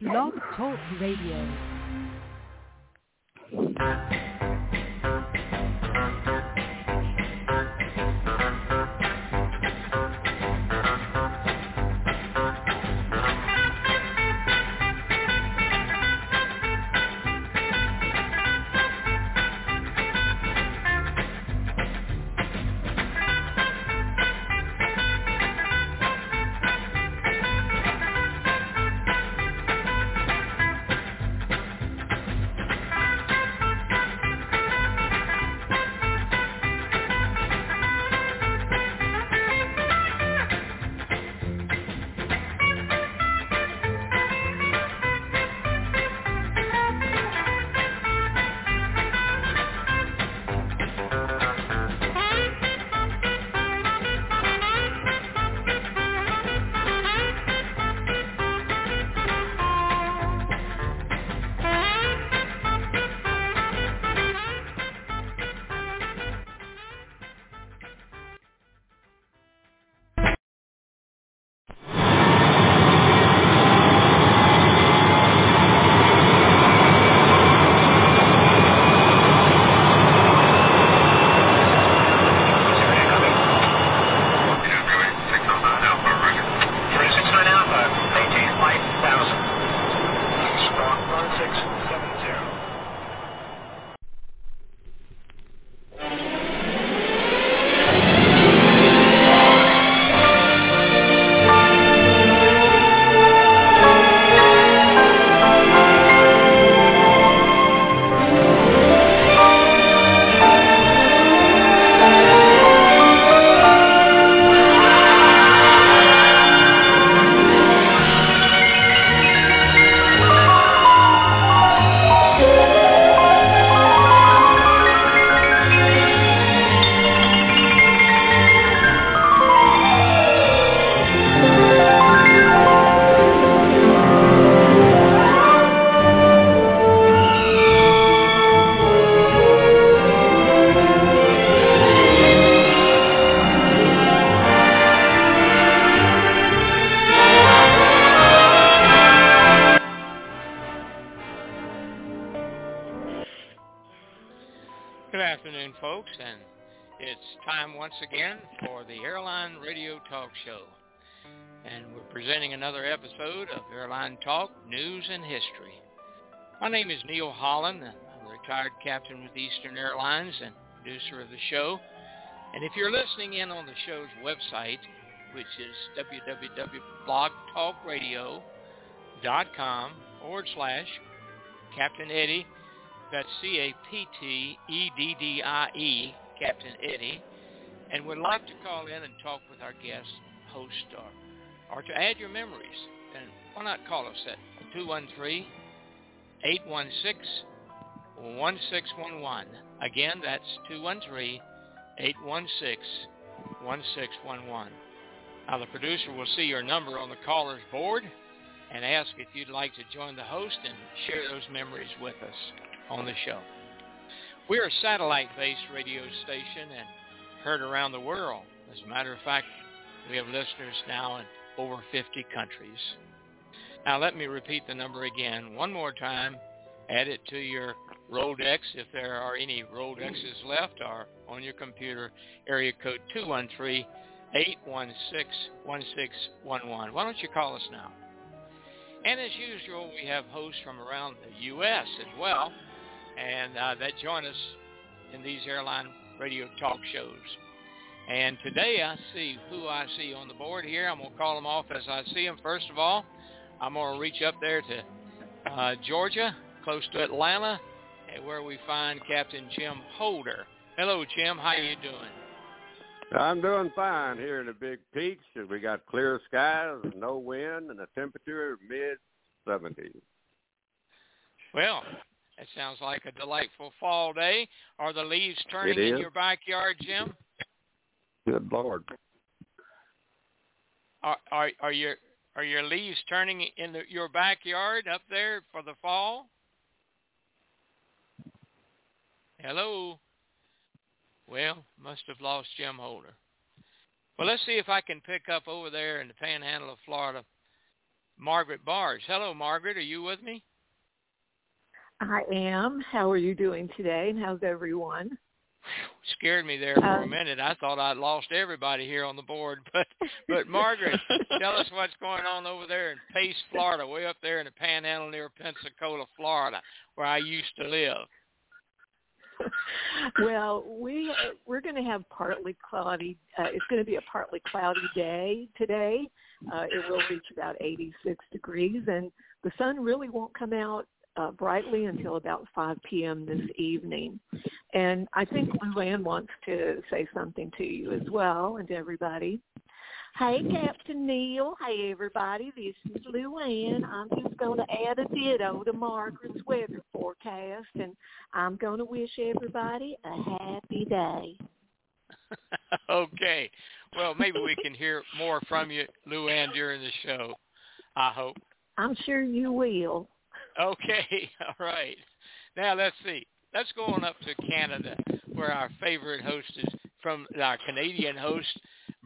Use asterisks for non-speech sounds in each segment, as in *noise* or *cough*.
Blog Talk Radio. And we're presenting another episode of Airline Talk News and History. My name is Neil Holland. I'm a retired captain with Eastern Airlines and producer of the show. And if you're listening in on the show's website, which is www.blogtalkradio.com forward slash Captain Eddie that's C-A-P-T-E-D-D-I-E, Captain Eddie, and would like to call in and talk with our guest host or, or to add your memories. then why not call us at 213-816-1611. Again, that's 213-816-1611. Now the producer will see your number on the caller's board and ask if you'd like to join the host and share those memories with us on the show. We're a satellite-based radio station and heard around the world. As a matter of fact, we have listeners now in over 50 countries. Now let me repeat the number again one more time. Add it to your Rolodex if there are any Rolodexes left or on your computer, area code 213-816-1611. Why don't you call us now? And as usual, we have hosts from around the U.S. as well and uh, that join us in these airline radio talk shows. And today I see who I see on the board here. I'm going to call them off as I see them. First of all, I'm going to reach up there to uh, Georgia, close to Atlanta, where we find Captain Jim Holder. Hello, Jim. How you doing? I'm doing fine here in the Big Peach. We got clear skies, no wind, and a temperature mid 70s. Well, it sounds like a delightful fall day. Are the leaves turning in your backyard, Jim? Good Lord. Are are, are your are your leaves turning in the, your backyard up there for the fall? Hello. Well, must have lost Jim Holder. Well, let's see if I can pick up over there in the panhandle of Florida Margaret Bars. Hello, Margaret. Are you with me? I am. How are you doing today, and how's everyone? Scared me there for a Um, minute. I thought I'd lost everybody here on the board, *laughs* but but Margaret, tell us what's going on over there in Pace, Florida, way up there in the Panhandle near Pensacola, Florida, where I used to live. *laughs* well, we we're going to have partly cloudy. Uh, it's going to be a partly cloudy day today. Uh, it will reach about 86 degrees, and the sun really won't come out uh, brightly until about 5 p.m. this evening. And I think Luann wants to say something to you as well, and to everybody. Hey, Captain Neil. Hey, everybody. This is Luann. I'm just going to add a ditto to Margaret's weather forecast, and I'm going to wish everybody a happy day. *laughs* okay. Well, maybe we can hear more from you, Luann, during the show. I hope. I'm sure you will. Okay. *laughs* All right. Now let's see. Let's go on up to Canada, where our favorite host is from our Canadian host,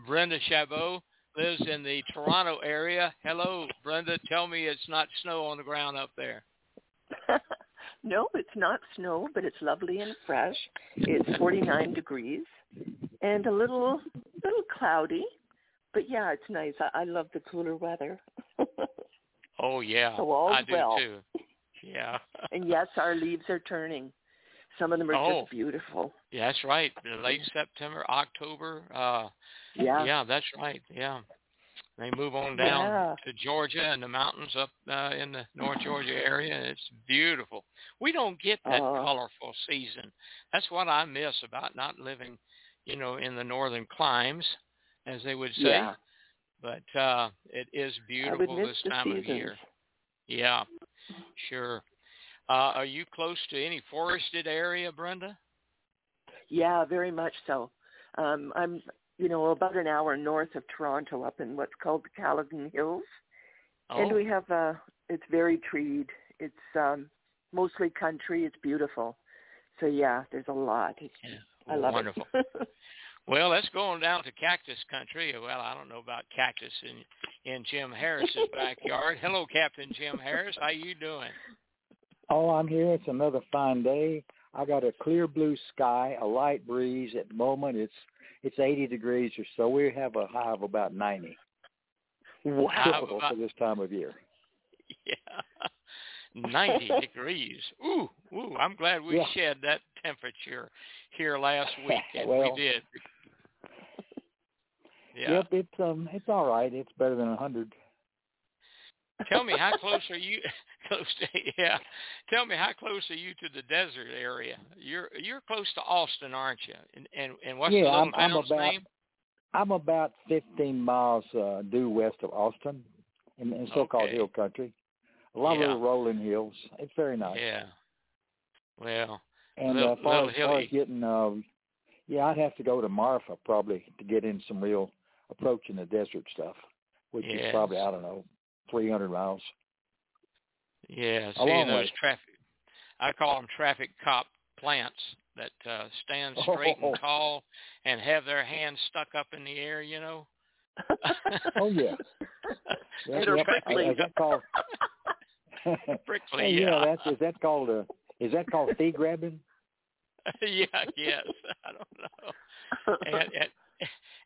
Brenda Chabot, lives in the Toronto area. Hello, Brenda. Tell me it's not snow on the ground up there. *laughs* no, it's not snow, but it's lovely and fresh. It's 49 degrees and a little little cloudy, but yeah, it's nice. I, I love the cooler weather. *laughs* Oh yeah, So all's I do well. too. Yeah. *laughs* and yes, our leaves are turning. Some of them are Oh. just beautiful. Yeah, that's right. The Late September, October. Uh Yeah. yeah, that's right. Yeah. They move on down Yeah. to Georgia and the mountains up uh, in the North Georgia area. It's beautiful. We don't get that Uh. colorful season. That's what I miss about not living, you know, in the northern climes, as they would say. Yeah. But uh it is beautiful this time of year. Yeah, sure. Uh, are you close to any forested area, Brenda? Yeah, very much so. Um, I'm, you know, about an hour north of Toronto, up in what's called the Caledon Hills, Oh, and we have uh It's very treed. It's um, mostly country. It's beautiful. So yeah, there's a lot. It's, yeah. I love wonderful. it. *laughs* Well, let's go on down to cactus country. Well, I don't know about cactus in in Jim Harris's *laughs* backyard. Hello, Captain Jim Harris. How you doing? Oh, I'm here. It's another fine day. I got a clear blue sky, a light breeze. At the moment, it's it's 80 degrees or so. We have a high of about 90. wow. Typical for this time of year. Yeah. *laughs* 90 degrees. Ooh, ooh, I'm glad we Yeah. shed that temperature here last *laughs* week and Well. we did. Yeah. Yep, it's um, it's all right. It's better than a 100. Tell me how *laughs* close are you *laughs* close to yeah. Tell me how close are you to the desert area? You're you're close to Austin, aren't you? And and, and what's the yeah, little I'm, I'm about name? I'm about 15 miles uh, due west of Austin, in, in so-called Okay. hill country. A lot Yeah. of rolling hills. It's very nice. Yeah. Well, And Little- uh, far, as far as getting, uh, yeah, I'd have to go to Marfa probably to get in some real approaching the desert stuff, which Yes. is probably I don't know, 300 miles. yeah. A Seeing those way. traffic, I call them traffic cop plants that uh, stand straight Oh. and *laughs* tall and have their hands stuck up in the air. You know. *laughs* Oh yeah, *laughs* yep. prickly. Is that called? Prickly, Hey, yeah. yeah, that's is that called uh is that called fee grabbing? yeah, yes. I don't know. and, and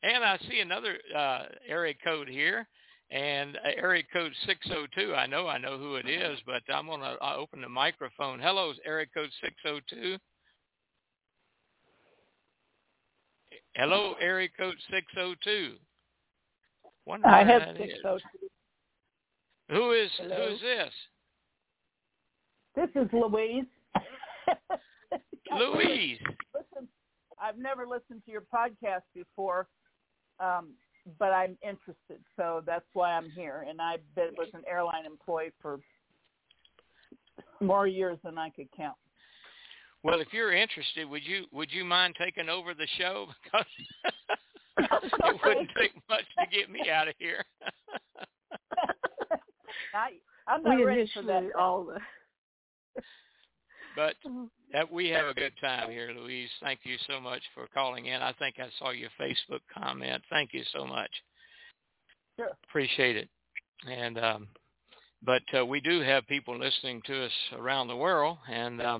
and I see another uh area code here, and uh, area code six zero two. I know I know who it is, but I'm gonna uh, open the microphone. Hello, area code six zero two. Hello, area code six zero two. Wonder I where have that six is. Who is Hello? who is this? This is Louise. *laughs* Louise. Listen, I've never listened to your podcast before, um, but I'm interested, so that's why I'm here. And I been, was an airline employee for more years than I could count. Well, if you're interested, would you would you mind taking over the show *laughs* because it *laughs* wouldn't take much to get me out of here. *laughs* I, I'm not We ready for that. initially all the but uh, we have a good time here, Louise. Thank you so much for calling in. I think I saw your Facebook comment. Thank you so much. Sure. Appreciate it. And um, but uh, we do have people listening to us around the world, and uh,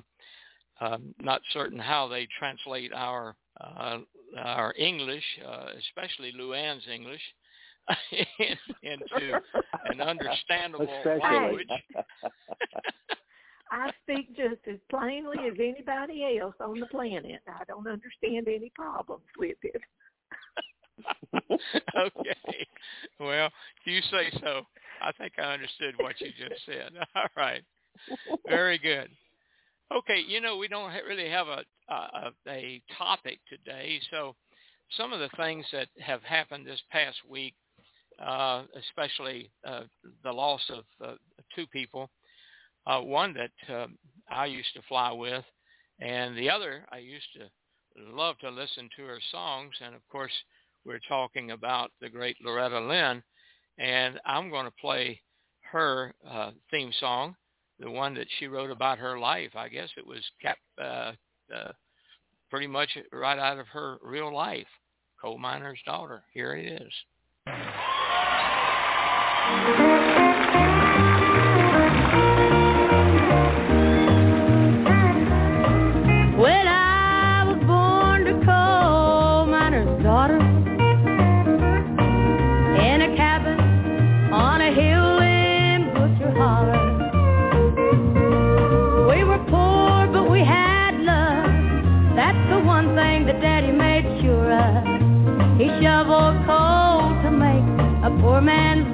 uh, not certain how they translate our uh, our English, uh, especially Luann's English, *laughs* into an *laughs* understandable Especially. language. *laughs* I speak just as plainly as anybody else on the planet. I don't understand any problems with it. *laughs* okay. Well, you say so. I think I understood what you just said. *laughs* All right. Very good. Okay, you know we don't really have a, a a topic today, so some of the things that have happened this past week, uh, especially uh, the loss of uh, two people, uh, one that uh, I used to fly with, and the other I used to love to listen to her songs, and of course we're talking about the great Loretta Lynn, and I'm going to play her uh, theme song, the one that she wrote about her life. I guess it was cap, uh, uh, pretty much right out of her real life, coal miner's daughter. Here it is. Poor man's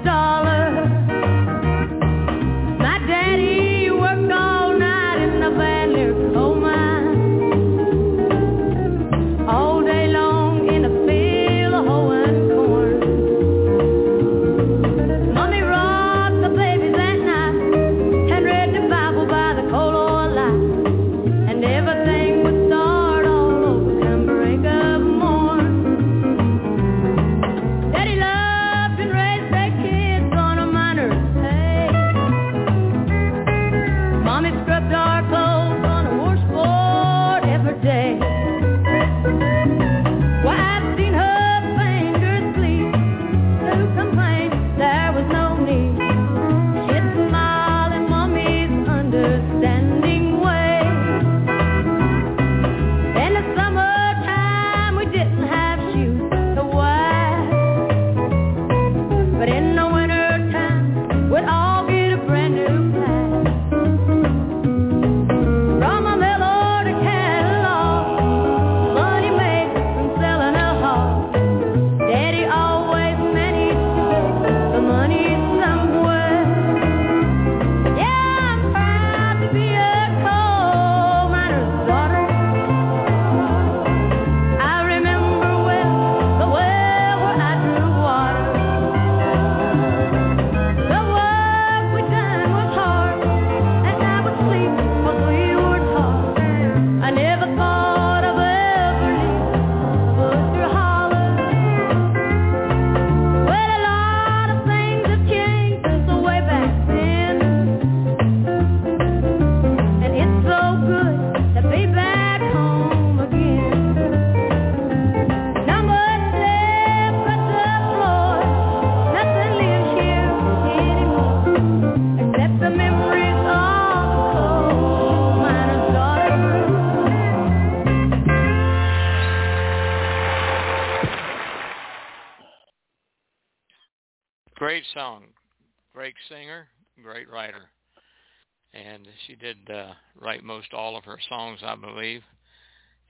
she did uh, write most all of her songs, I believe.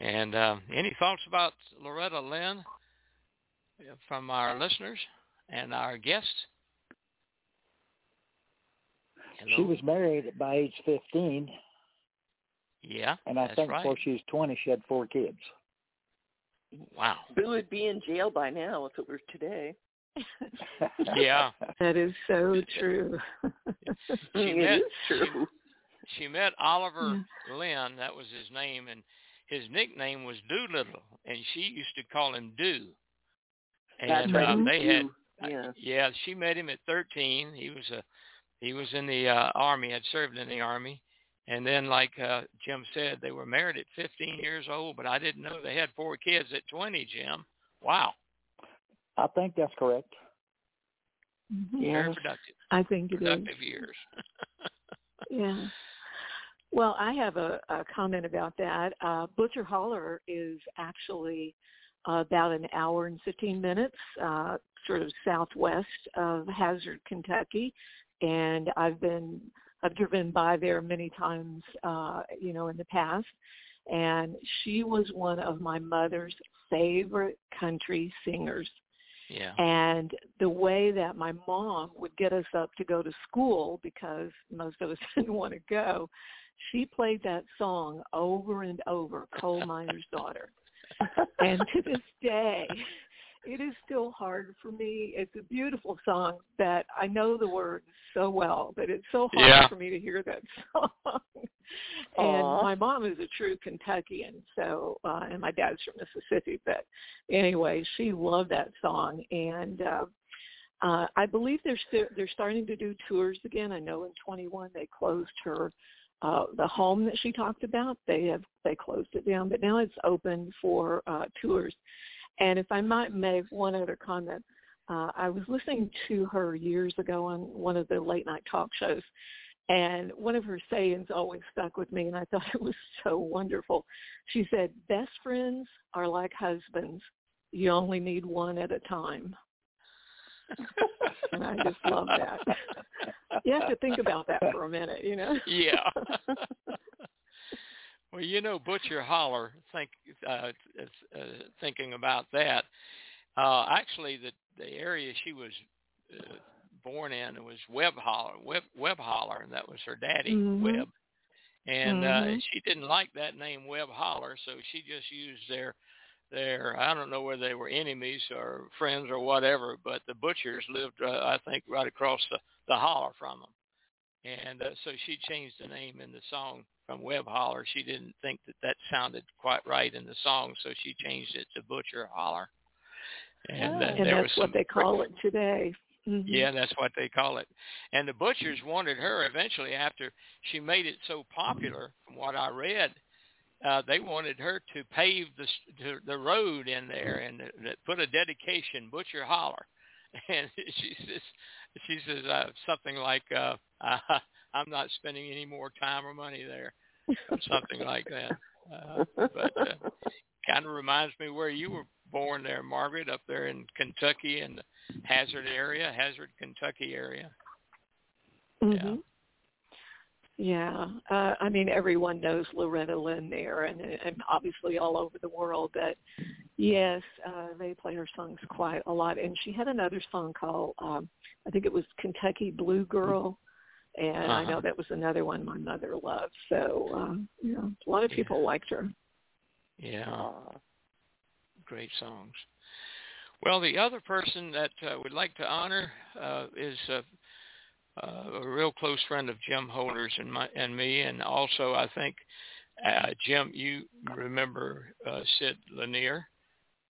And uh, any thoughts about Loretta Lynn uh, from our listeners and our guests? Hello? She was married by age 15, yeah, and I that's think right. before she was 20, she had four kids. Wow. Bill would be in jail by now if it were today. Yeah. *laughs* That is so true. She It met- is true. She met Oliver Lynn, that was his name, and his nickname was Doolittle, and she used to call him Do. And That's right. uh, they had yeah. yeah, she met him at 13. He was a he was in the uh, army, had served in the army. And then like uh, Jim said, they were married at 15 years old, but I didn't know they had four kids at 20, Jim. Wow. I think that's correct. Mhm. Very productive. I think it is. Productive years. *laughs* Yeah. Well, I have a, a comment about that. Uh, Butcher Holler is actually uh, about an hour and 15 minutes, uh, sort of southwest of Hazard, Kentucky, and I've been I've driven by there many times, uh, you know, in the past. And she was one of my mother's favorite country singers. yeah. And the way that my mom would get us up to go to school because most of us *laughs* didn't want to go, she played that song over and over, Coal Miner's Daughter. And to this day, it is still hard for me. It's a beautiful song that I know the words so well, but it's so hard Yeah. for me to hear that song. *laughs* And my mom is a true Kentuckian, so uh and my dad's from Mississippi, but anyway, she loved that song and uh uh I believe they're still they're starting to do tours again. I know in 21 they closed her uh the home that she talked about. They have they closed it down, but now it's open for uh tours. And if I might make one other comment, uh, I was listening to her years ago on one of the late night talk shows, and one of her sayings always stuck with me, and I *laughs* thought it was so wonderful. She said, "Best friends are like husbands; you only need one at a time." *laughs* and I just love that. you have to think about that for a minute, you know. *laughs* yeah. well, you know, Butcher Holler. Think uh, uh, thinking about that. Uh, actually, the the area she was uh, born in was Webb Holler. Webb, Webb Holler, and that was her daddy, Mhm. Webb. And uh, Mhm. she didn't like that name Webb Holler, so she just used their their I don't know whether they were enemies or friends or whatever, but the butchers lived uh, I think right across the the holler from them. And uh, so she changed the name in the song from Webb Holler. She didn't think that that sounded quite right in the song, so she changed it to Butcher Holler. And, uh, and there that's was what they call it today. Mhm. yeah, that's what they call it. And the butchers wanted her eventually after she made it so popular. From what I read, uh, they wanted her to pave the to, the road in there and uh, put a dedication, Butcher Holler. *laughs* And she says, she says uh, something like, uh, *laughs* "I'm not spending any more time or money there," or something like that. Uh, but uh, kind of reminds me where you were born there, Margaret, up there in Kentucky in the Hazard area, Hazard, Kentucky area. Mhm. Yeah, uh, I mean everyone knows Loretta Lynn there, and and obviously all over the world. That yes, uh, they play her songs quite a lot. And she had another song called um, I think it was Kentucky Blue Girl, and I know Uh-huh. that was another one my mother loved. So you know, a lot of people liked her. Yeah, great songs. Well, the other person that uh, we'd like to honor uh, is uh, uh, a real close friend of Jim Holder's and my and me, and also I think uh, Jim, you remember uh, Sid Lanier,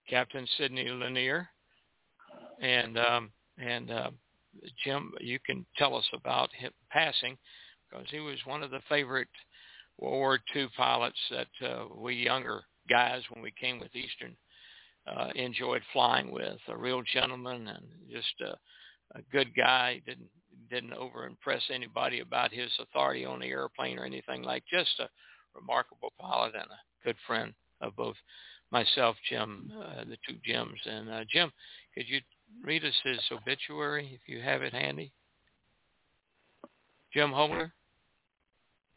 Captain Sidney Lanier, and um, and uh, Jim, you can tell us about him passing because he was one of the favorite World War II pilots that uh, we younger guys when we came with Eastern uh, enjoyed flying with. A real gentleman and just a, a good guy. Didn't didn't over impress anybody about his authority on the airplane or anything like. Just a remarkable pilot and a good friend of both myself, Jim, uh, the two Jims. And uh, Jim, could you read us his obituary if you have it handy? Jim Holder.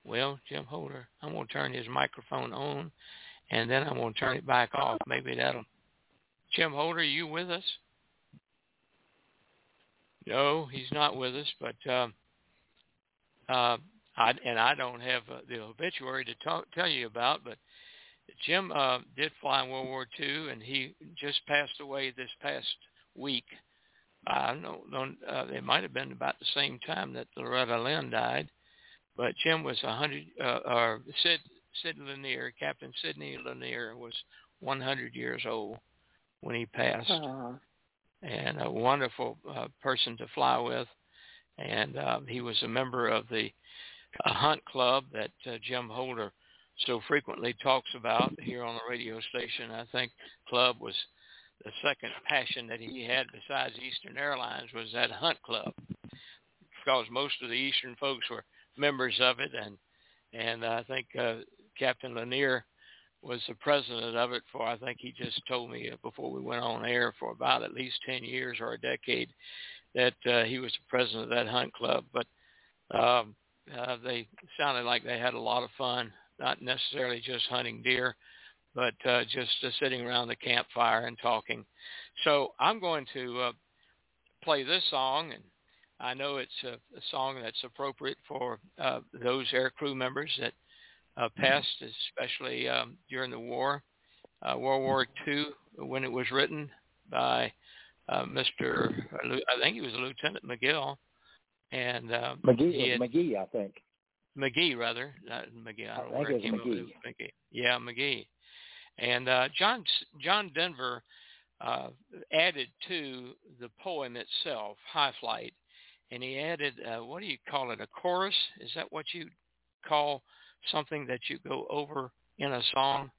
Well, Jim Holder, I'm going to turn his microphone on, and then I'm going to turn it back off. Maybe that'll. Jim Holder, are you with us? No, he's not with us. But uh, uh, I and I don't have uh, the obituary to talk, tell you about. But Jim uh, did fly in World War II, and he just passed away this past week. I don't know. Uh, it might have been about the same time that Loretta Lynn died. But Jim was hundred, uh, or Sid Sid Lanier, Captain Sidney Lanier, was 100 years old when he passed, Aw. And a wonderful uh, person to fly with. And uh, he was a member of the uh, Hunt Club that uh, Jim Holder so frequently talks about here on the radio station. I think club was the second passion that he had besides Eastern Airlines was that hunt club, because most of the Eastern folks were members of it, and and I think uh, Captain Lanier was the president of it for I think he just told me before we went on air for about at least 10 years or a decade that uh, he was the president of that hunt club. But um uh, they sounded like they had a lot of fun not necessarily just hunting deer but uh, just uh, sitting around the campfire and talking. So I'm going to uh, play this song and I know it's a, a song that's appropriate for uh, those air crew members that uh, passed, especially um, during the war, uh, World War II, when it was written by uh, Mr. I think he was Lieutenant McGill, and uh, McGee, had, McGee, I think. McGee, rather, not McGee. I don't know where think it came it up with McGee. Yeah, McGee, and uh, John John Denver uh, added to the poem itself, High Flight, and he added uh, what do you call it? A chorus? Is that what you call something that you go over in a song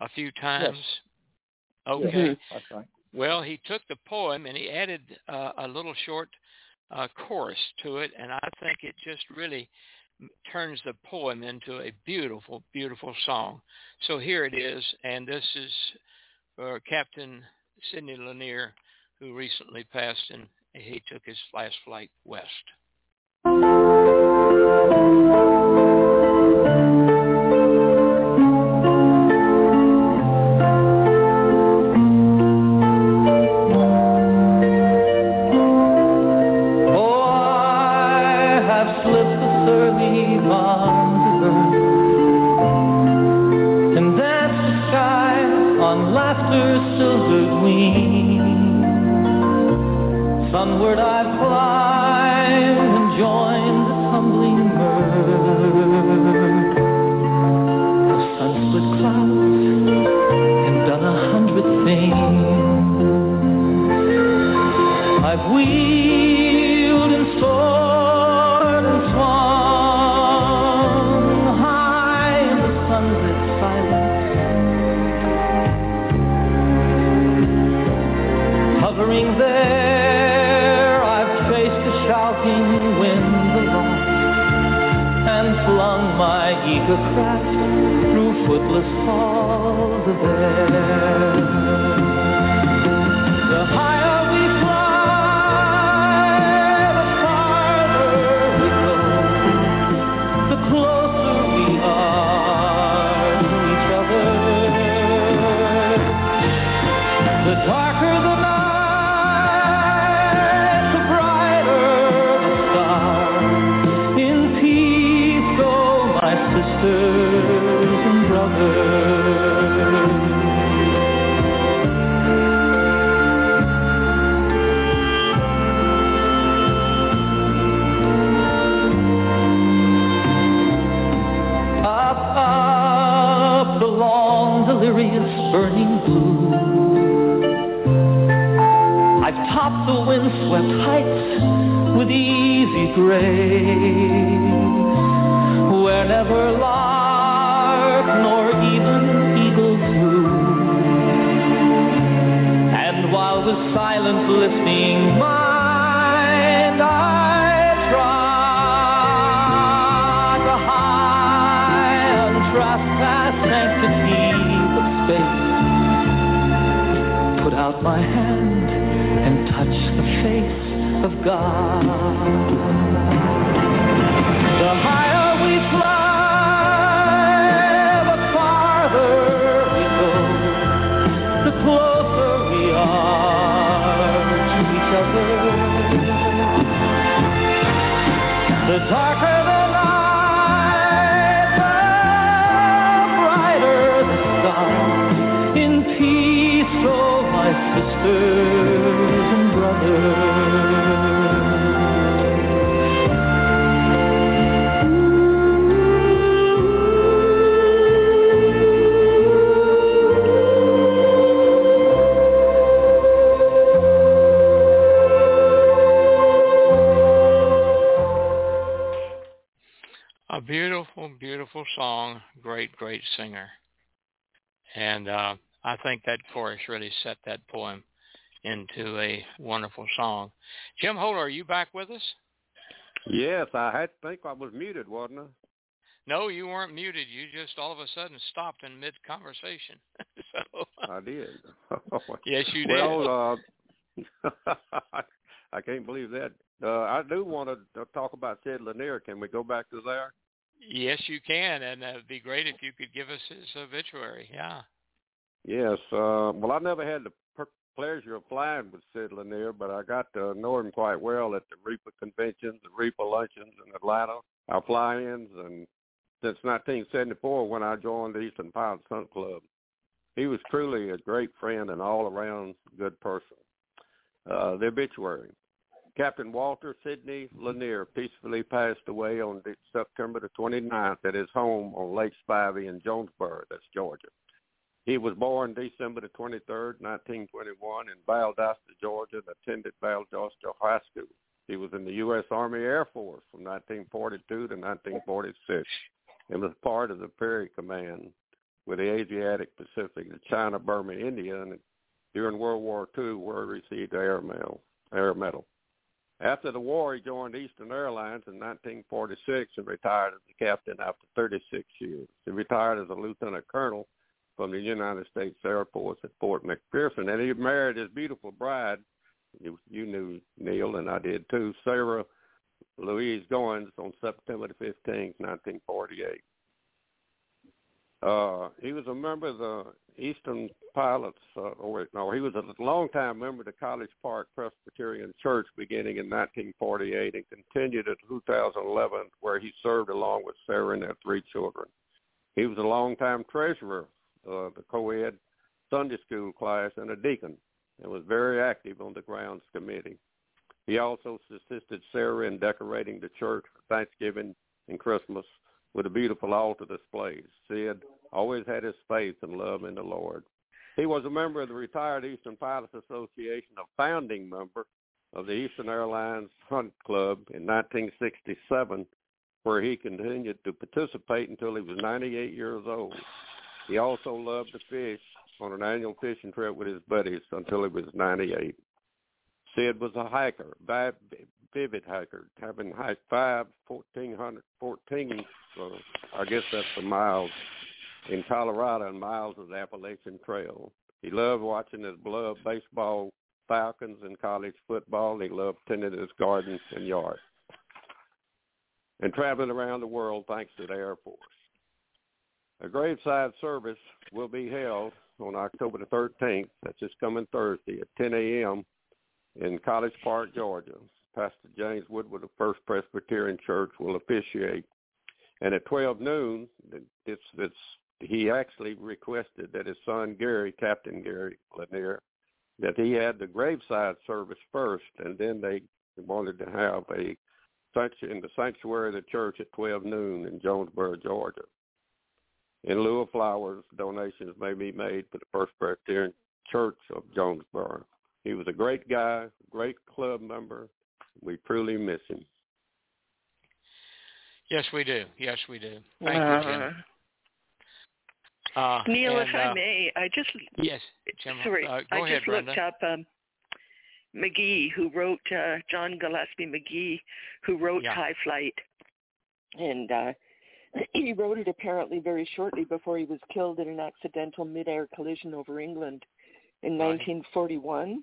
a few times? Okay. Yes, that's right. Well, he took the poem and he added uh, a little short uh, chorus to it, and I think it just really turns the poem into a beautiful, beautiful song. So here it is, and this is for Captain Sidney Lanier, who recently passed, and he took his last flight west. Darker Great, singer. And uh, I think that chorus really set that poem into a wonderful song. Jim Holder, are you back with us? Yes, I had to think I was muted, wasn't I? No, you weren't muted. You just all of a sudden stopped in mid conversation. *laughs* so I did. *laughs* yes, you did. well, uh, *laughs* I can't believe that. Uh, I do want to talk about Ted Lanier. Can we go back to there? Yes, you can, and it'd be great if you could give us his obituary. Yeah. Yes. Uh, well, I never had the per- pleasure of flying with Sid Lanier, but I got to know him quite well at the REPA conventions, the REPA luncheons in Atlanta, our fly-ins, and since 1974 when I joined the Eastern Pilots Hunt Club. He was truly a great friend and all-around good person. Uh, the obituary. Captain Walter Sidney Lanier peacefully passed away on September the 29th at his home on Lake Spivey in Jonesboro, that's Georgia. He was born December the 23rd, 1921 in Valdosta, Georgia, and attended Valdosta High School. He was in the U.S. Army Air Force from 1942 to 1946 and was part of the Ferry Command with the Asiatic Pacific, the China, Burma, India, and during World War II, where he received the air medal. Air medal. After the war, he joined Eastern Airlines in 1946 and retired as a captain after 36 years. He retired as a lieutenant colonel from the United States Air Force at Fort McPherson, and he married his beautiful bride. You, you knew Neil, and I did too, Sarah Louise Goins on September the 15th, 1948. Uh, he was a member of the Eastern Pilots, uh, or no, he was a longtime member of the College Park Presbyterian Church beginning in 1948 and continued until 2011, where he served along with Sarah and their three children. He was a longtime treasurer of the co-ed Sunday school class and a deacon, and was very active on the grounds committee. He also assisted Sarah in decorating the church for Thanksgiving and Christmas with a beautiful altar displays. Sid always had his faith and love in the Lord. He was a member of the Retired Eastern Pilots Association, a founding member of the Eastern Airlines Hunt Club in 1967, where he continued to participate until he was 98 years old. He also loved to fish on an annual fishing trip with his buddies until he was 98. Sid was a hiker, vivid hiker, having hiked five, 1,400, 14, uh, I guess that's the miles in Colorado and miles of the Appalachian Trail. He loved watching his beloved baseball Falcons and college football. He loved tending his gardens and yard and traveling around the world thanks to the Air Force. A graveside service will be held on October the 13th, that's this coming Thursday at 10 a.m. in College Park, Georgia. Pastor James Woodward of First Presbyterian Church will officiate. And at 12 noon, it's, it's, he actually requested that his son Gary, Captain Gary Lanier, that he had the graveside service first, and then they wanted to have a sanctuary in the sanctuary of the church at 12 noon in Jonesboro, Georgia. In lieu of flowers, donations may be made to the First Presbyterian Church of Jonesboro. He was a great guy, great club member. We truly miss him. Yes, we do. Yes, we do. Thank uh, you, Jim. Uh, Neil, and, if I uh, may, I just Yes, Jim. sorry, uh, I ahead, just Brenda. looked up um, McGee, who wrote uh, John Gillespie Magee, who wrote Yeah. High Flight, and uh, *clears throat* he wrote it apparently very shortly before he was killed in an accidental mid-air collision over England in Right. 1941.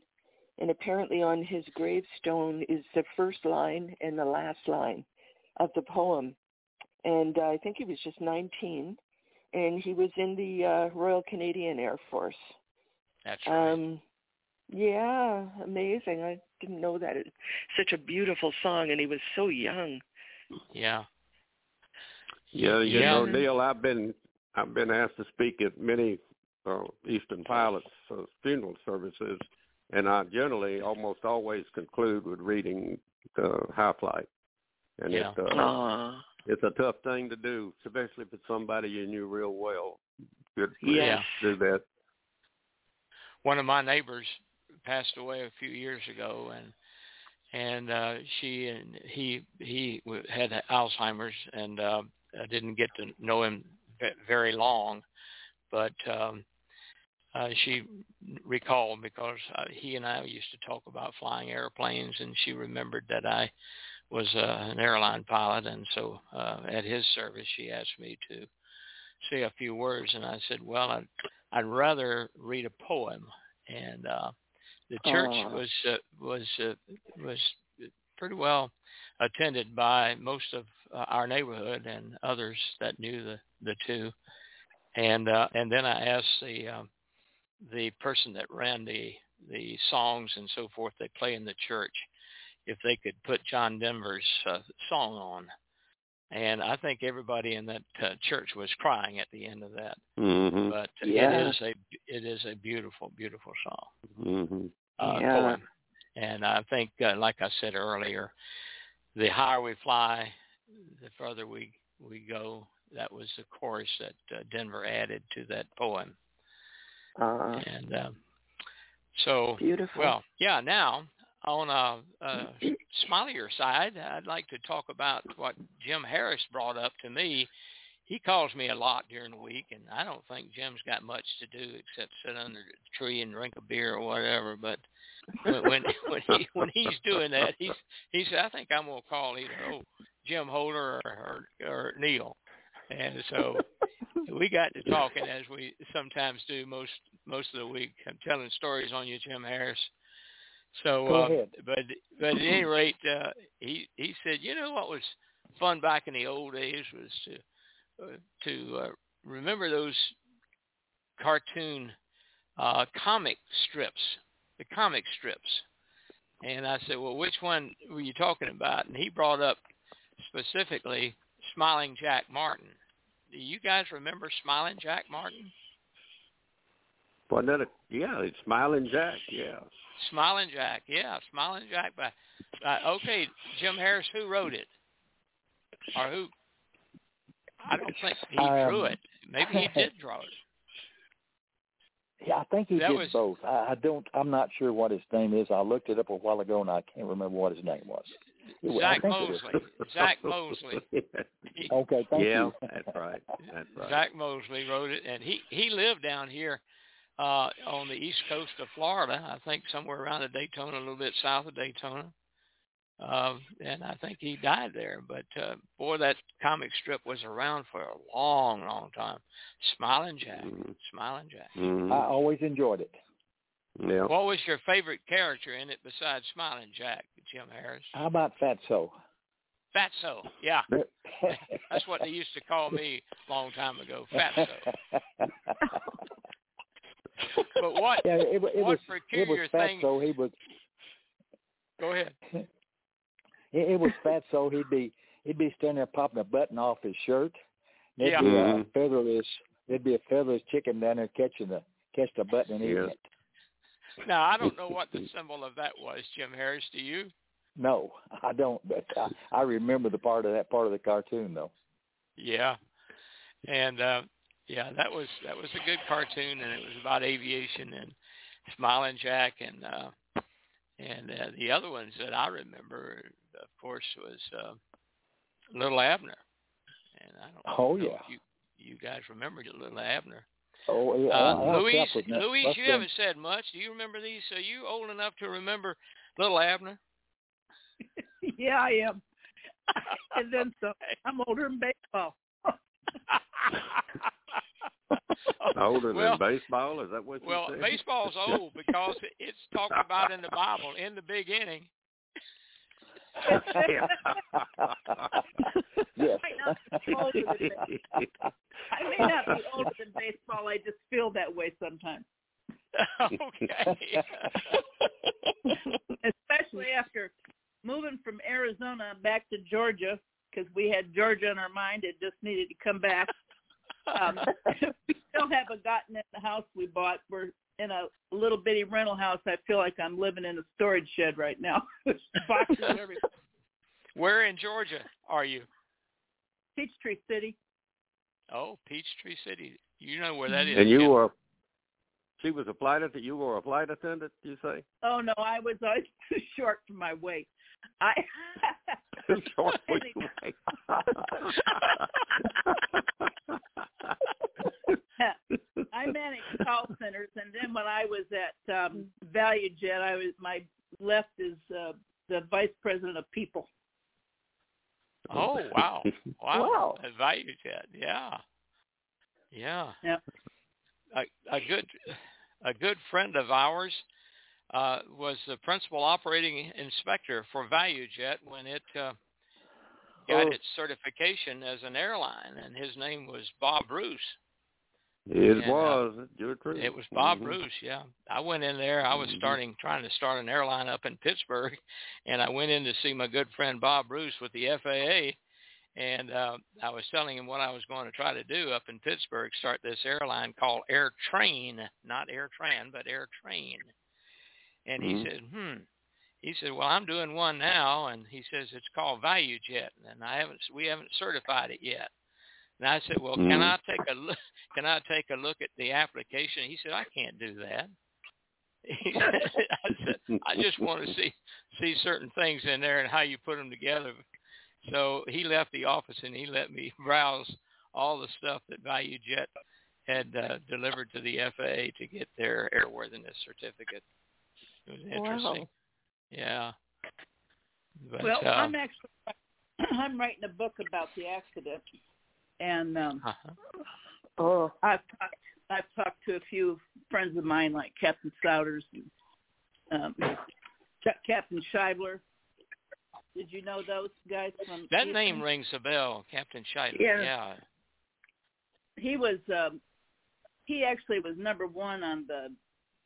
And apparently on his gravestone is the first line and the last line of the poem. And uh, I think he was just 19, and he was in the uh, Royal Canadian Air Force. That's right. Um, yeah, amazing. I didn't know that. It's such a beautiful song, and he was so young. yeah. Yeah, you Yeah. know, Neil, I've been I've been asked to speak at many uh, Eastern Pilots uh, funeral services, and I generally almost always conclude with reading the High Flight, and Yeah. it, uh, Aw. It's a tough thing to do, especially if it's somebody you knew real well. Good for Yes. you to do that. One of my neighbors passed away a few years ago, and and uh, she and he he had Alzheimer's, and uh, I didn't get to know him very long, but um, uh, she recalled because uh, he and I used to talk about flying airplanes, and she remembered that I was uh, an airline pilot, and so uh, at his service, she asked me to say a few words, and I said, "Well, I'd, I'd rather read a poem." And uh, the church Aw. was uh, was uh, was pretty well attended by most of uh, our neighborhood and others that knew the the two. And uh, and then I asked the um, the person that ran the the songs and so forth that play in the church if they could put John Denver's uh, song on. And I think everybody in that uh, church was crying at the end of that. Mhm. But Yeah. it is a it is a beautiful beautiful song Mhm. uh, Yeah. poem. And I think, uh, like I said earlier, the higher we fly, the further we we go. That was the chorus that uh, Denver added to that poem. Uh, And um, so, beautiful. well, yeah. Now, on a, a smilier side, I'd like to talk about what Jim Harris brought up to me. He calls me a lot during the week, and I don't think Jim's got much to do except sit under a tree and drink a beer or whatever. But when when, *laughs* when he when he's doing that, he's he said, "I think I'm gonna call either oh Jim Holder or or, or Neil." And so we got to talking as we sometimes do most most of the week. I'm telling stories on you, Jim Harris. So, Go uh, ahead. but but at any rate, uh, he he said, you know what was fun back in the old days was to uh, to uh, remember those cartoon uh, comic strips, the comic strips. And I said, well, which one were you talking about? And he brought up specifically Smiling Jack Martin. Do you guys remember Smiling Jack Martin? Wasn't that a yeah? It's Smiling Jack. Yeah. Smiling Jack, yeah, Smiling Jack. By, uh, okay, Jim Harris, who wrote it, or who? I don't think he Um, drew it. Maybe he did draw it. *laughs* Yeah, I think he That did was- both. I, I don't. I'm not sure what his name is. I looked it up a while ago, and I can't remember what his name was. It was- I Zach think it was- Mosley. Zach Mosley. *laughs* Okay, thank yeah, you. that's right. That's right. Zach Mosley wrote it, and he he lived down here uh on the east coast of Florida. I think somewhere around the Daytona, a little bit south of Daytona. Um, and I think he died there. But uh, boy, that comic strip was around for a long, long time. Smiling Jack, Mhm. Smiling Jack. Mhm. I always enjoyed it. yeah. What was your favorite character in it besides Smiling Jack, Jim Harris? How about Fatso? Fatso, yeah. *laughs* That's what they used to call me a long time ago, Fatso. *laughs* But what? Yeah, it, wa- it what was it peculiar was thing? Fatso. He was Go ahead. *laughs* it, it was Fatso. He'd be he'd be standing there popping a button off his shirt. There'd Yeah. be a Mhm. featherless there'd be a featherless chicken down there catching the catch the button and eating Yeah. it. Now I don't know what the symbol of that was, Jim Harris. Do you? No, I don't. But I, I remember the part of that part of the cartoon though. Yeah. And uh yeah, that was that was a good cartoon and it was about aviation and Smiling Jack and uh and uh, the other ones that I remember of course was uh Little Abner. And I don't Oh, know yeah. if you you guys remember Little Abner. Oh, yeah. Uh, Al- Al Louise, Capp was nuts. Louise, Must you been- haven't said much. Do you remember these? Are you old enough to remember Little Abner? *laughs* yeah, I am. *laughs* and then some. I'm older in baseball. *laughs* *laughs* Older well, than baseball? Is that what you well, said? baseball's old because it's talked about in the Bible in the big inning. *laughs* yes. Might not be older than. *laughs* I may not be older than baseball. I just feel that way sometimes, okay. especially after moving from Arizona back to Georgia because we had Georgia in our mind. It just needed to come back. Um, *laughs* *laughs* we still haven't gotten in the house we bought. We're in a little bitty rental house. I feel like I'm living in a storage shed right now. *laughs* Boxes everywhere. Where in Georgia are you? Peachtree City. Oh, Peachtree City. You know where that is. and you Ken. were she was a flight attendant you were a flight attendant, you say? Oh no, I was always too short for my weight. I Short was your way. I manage call centers, and then when I was at um, ValueJet. I was my left is uh, the vice president of people. Oh *laughs* wow, wow, Wow. A value jet, yeah, yeah. A, a good, a good friend of ours uh, was the principal operating inspector for ValueJet when it uh, got Oh. its certification as an airline, and his name was Bob Bruce. It And, uh, was. You're true. It was Bob Mhm. Bruce, yeah. I went in there. I was Mhm. starting trying to start an airline up in Pittsburgh, *laughs* and I went in to see my good friend Bob Bruce with the FAA, and uh, I was telling him what I was going to try to do up in Pittsburgh, start this airline called Air Train, not Air Tran, but Air Train. And he Mhm. said, "Hmm." He said, "Well, I'm doing one now," and he says it's called ValueJet, and I haven't we haven't certified it yet. And I said, "Well, can Mhm. I take a look? *laughs* Can I take a look at the application?" He said, "I can't do that." Said, *laughs* I said, "I just want to see see certain things in there and how you put them together." So he left the office and he let me *laughs* browse all the stuff that ValueJet had uh, delivered to the FAA to get their airworthiness certificate. It was interesting. Wow. Yeah. But, well, uh, I'm actually *clears throat* I'm writing a book about the accident, and um, uh-huh. Oh, I've talked, I've talked to a few friends of mine like Captain Souders and um, Ca- Captain Scheibler. Did you know those guys from that Houston? name rings a bell, Captain Scheidler. Yeah. yeah. He was um, he actually was number one on the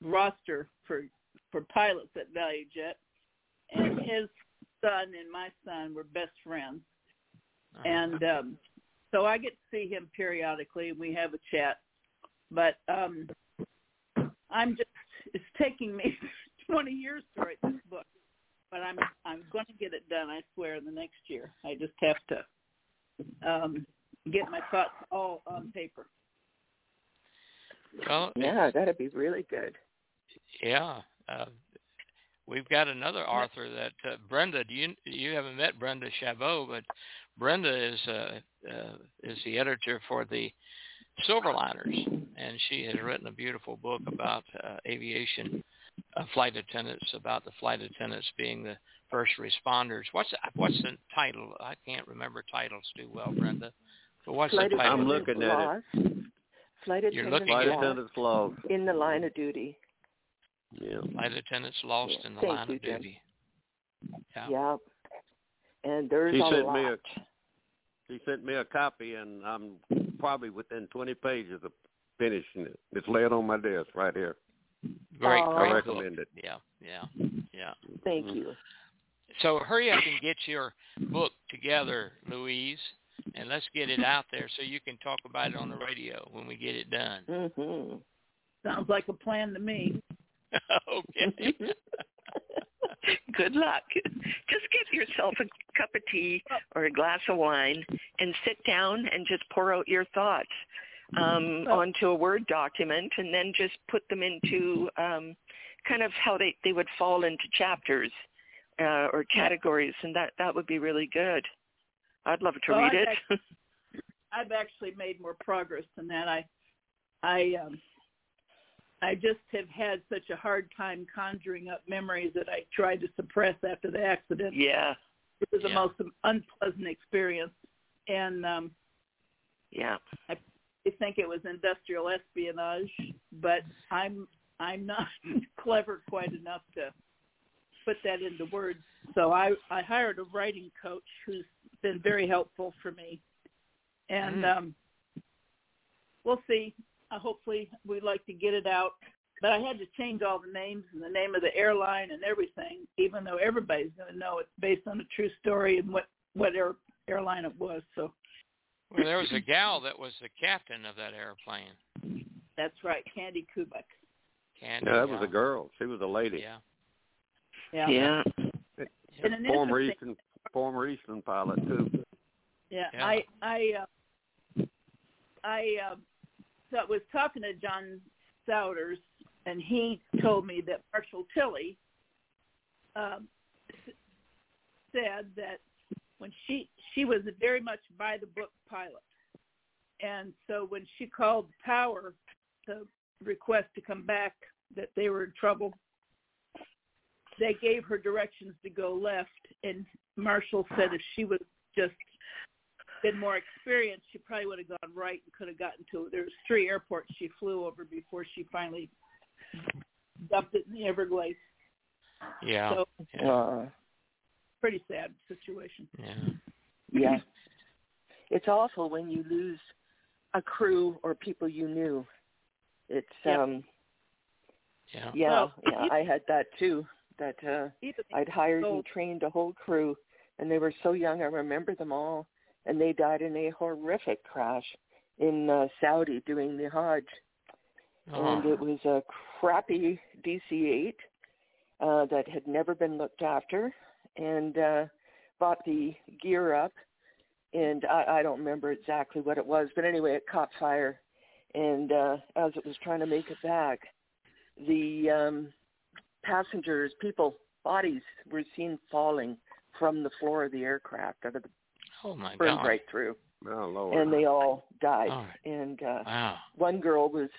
roster for for pilots at ValueJet, and his son and my son were best friends. Uh-huh. and um so I get to see him periodically and we have a chat. But um I'm just it's taking me *laughs* 20 years to write this book. But I'm I'm going to get it done, I swear, in the next year. I just have to um get my thoughts all on paper. well, yeah, that'd be really good. Yeah. Uh, we've got another author that uh, Brenda. Do you you haven't met Brenda Chabot, but Brenda is uh, uh, is the editor for the Silverliners, and she has written a beautiful book about uh, aviation uh, flight attendants, about the flight attendants being the first responders. What's the, what's the title? I can't remember titles too well, Brenda. But what's Flight the title? I'm looking at it. lost. Flight You're looking Flight at it? lost attendants lost. in the line of duty. Yeah. Flight attendants lost Yeah. in the Thank line you, of Jen. duty. Yeah. Yep. And there's She a He sent lot. me a He sent me a copy, and I'm probably within 20 pages of finishing it. It's laid on my desk right here. Great, Oh. great I book. recommend it. Yeah, yeah, yeah. Thank Mhm. you. So hurry up and get your book together, Louise, and let's get it out there so you can talk about it on the radio when we get it done. Mhm. Sounds like a plan to me. *laughs* okay. *laughs* Good luck. Just get yourself a cup of tea or a glass of wine and sit down and just pour out your thoughts um, Well- onto a Word document and then just put them into um, kind of how they, they would fall into chapters uh, or categories, and that, that would be really good. I'd love to Well, read I'd it. *laughs* I've actually made more progress than that. I, I, um, I just have had such a hard time conjuring up memories that I tried to suppress after the accident. yeah, It was the Yeah. most unpleasant experience, and um, yeah. I think it was industrial espionage. But I'm I'm not *laughs* clever quite enough to put that into words. So I I hired a writing coach who's been very helpful for me, and Mm. um, we'll see. Uh, hopefully, we'd like to get it out. But I had to change all the names and the name of the airline and everything, even though everybody's going to know it's based on a true story and what what air, airline it was. So Well, there was a gal that was the captain of that airplane. that's right, Candy Kubeck. Candy. Yeah, that was a girl. She was a lady. Yeah. Yeah. Yeah. And an Former Eastern former Eastern pilot too. Yeah, Yeah. I I uh, I uh, so I was talking to John Souders, and he told me that Marshall Tilley um, said that when she she was very much by the book pilot, and so when she called Power to request to come back that they were in trouble. They gave her directions to go left, and Marshall said if she would just been more experienced, she probably would have gone right and could have gotten to. There's three airports she flew over before she finally dumped it in the Everglades. Yeah. So yeah. Uh, pretty sad situation. yeah. yeah. It's awful when you lose a crew or people you knew. It's Yep. um Yeah. yeah, Well, yeah, even- I had that too. That uh I'd hired so- and trained a whole crew and they were so young I remember them all and they died in a horrific crash in uh, Saudi doing the Hajj. and Oh. it was a crappy DC-8 uh, that had never been looked after, and uh, bought the gear up, and I, I don't remember exactly what it was, but anyway, it caught fire, and uh, as it was trying to make it back, the um, passengers, people, bodies were seen falling from the floor of the aircraft out of the Oh my burned God. right through, Oh Lord. and they all died, All right. and uh, Wow. one girl was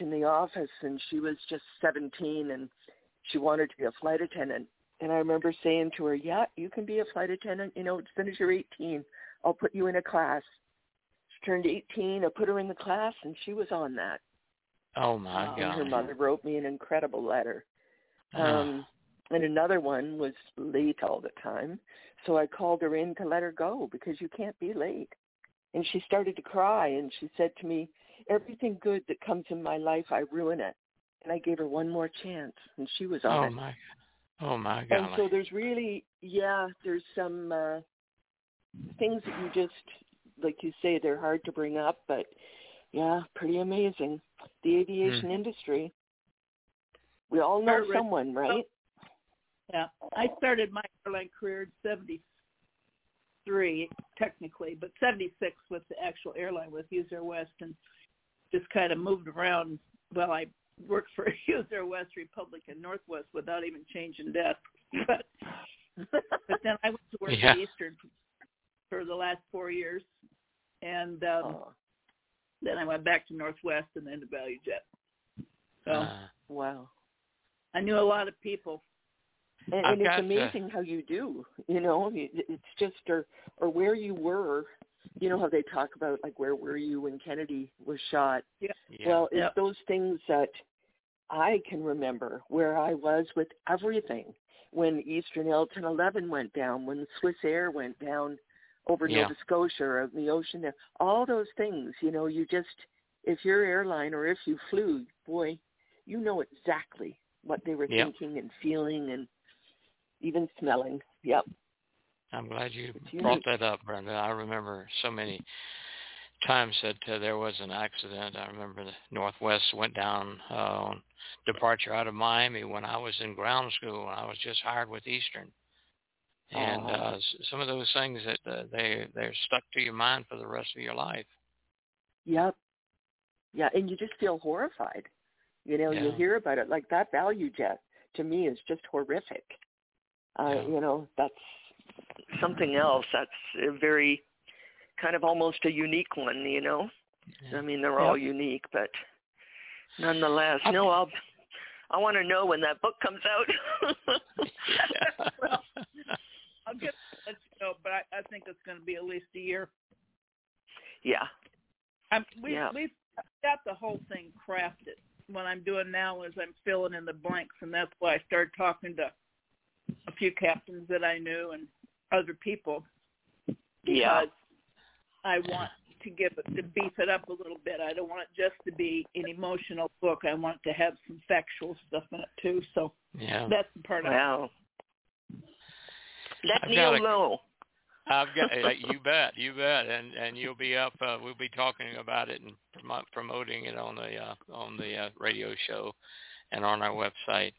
in the office and she was just 17 and she wanted to be a flight attendant and i remember saying to her yeah you can be a flight attendant you know as soon as you're 18 i'll put you in a class she turned 18 i put her in the class and she was on that Oh my Um, and her mother wrote me an incredible letter Oh. um and another one was late all the time so i called her in to let her go because you can't be late. And she started to cry and she said to me everything good that comes in my life i ruin it. And i gave her one more chance and she was on oh it. my. Oh my God. and so there's really yeah there's some uh things that you just like you say they're hard to bring up but yeah pretty amazing. The aviation industry. We all know someone right Yeah, I started my airline career in '73, technically, but '76 with the actual airline with Hughes Air West, and just kind of moved around. Well, I worked for Hughes Air West, Republic, and Northwest without even changing desks. *laughs* But but then I went to work Yeah. at Eastern for the last four years, and um, oh, then I went back to Northwest and then to ValueJet. So Uh, wow I knew a lot of people. And, I've and it's got, amazing how you do you know it's just or or where you were you know how they talk about like where were you when kennedy was shot yeah. Well, it's Yep. those things that I can remember where I was with everything. When Eastern L-1011 went down, when the Swissair went down over Yeah. Nova Scotia or the ocean there, all those things, you know, you just, if you're airline or if you flew, boy, you know exactly what they were Yep. thinking and feeling and even smelling. Yep. I'm glad you brought that up, Brenda. I remember so many times that uh, there was an accident. I remember the Northwest went down uh, on departure out of Miami when I was in ground school. I was just hired with Eastern, and Aw. uh, some of those things that uh, they they're stuck to your mind for the rest of your life. Yep. Yeah, and you just feel horrified. You know, you hear about it like that ValueJet to me is just horrific. Uh, Yeah. you know, that's something else. That's a very kind of almost a unique one, you know. Yeah. I mean, they're all unique, but nonetheless, I- no, I'll I want to know when that book comes out. Well, *laughs* *laughs* I'll get let you know, but I, I think it's going to be at least a year. yeah. I'm, we, Yeah. We've got the whole thing crafted. What I'm doing now is I'm filling in the blanks, and that's why I started talking to a few captains that I knew and other people Yeah. I want to give it to beef it up a little bit. I don't want it just to be an emotional book. I want it to have some factual stuff in it too. So yeah. that's the part I Wow. Let I've Neil got know. I've got *laughs* uh, you bet, you bet, and and you'll be up. Uh, we'll be talking about it and promo- promoting it on the uh, on the uh, radio show and on our website.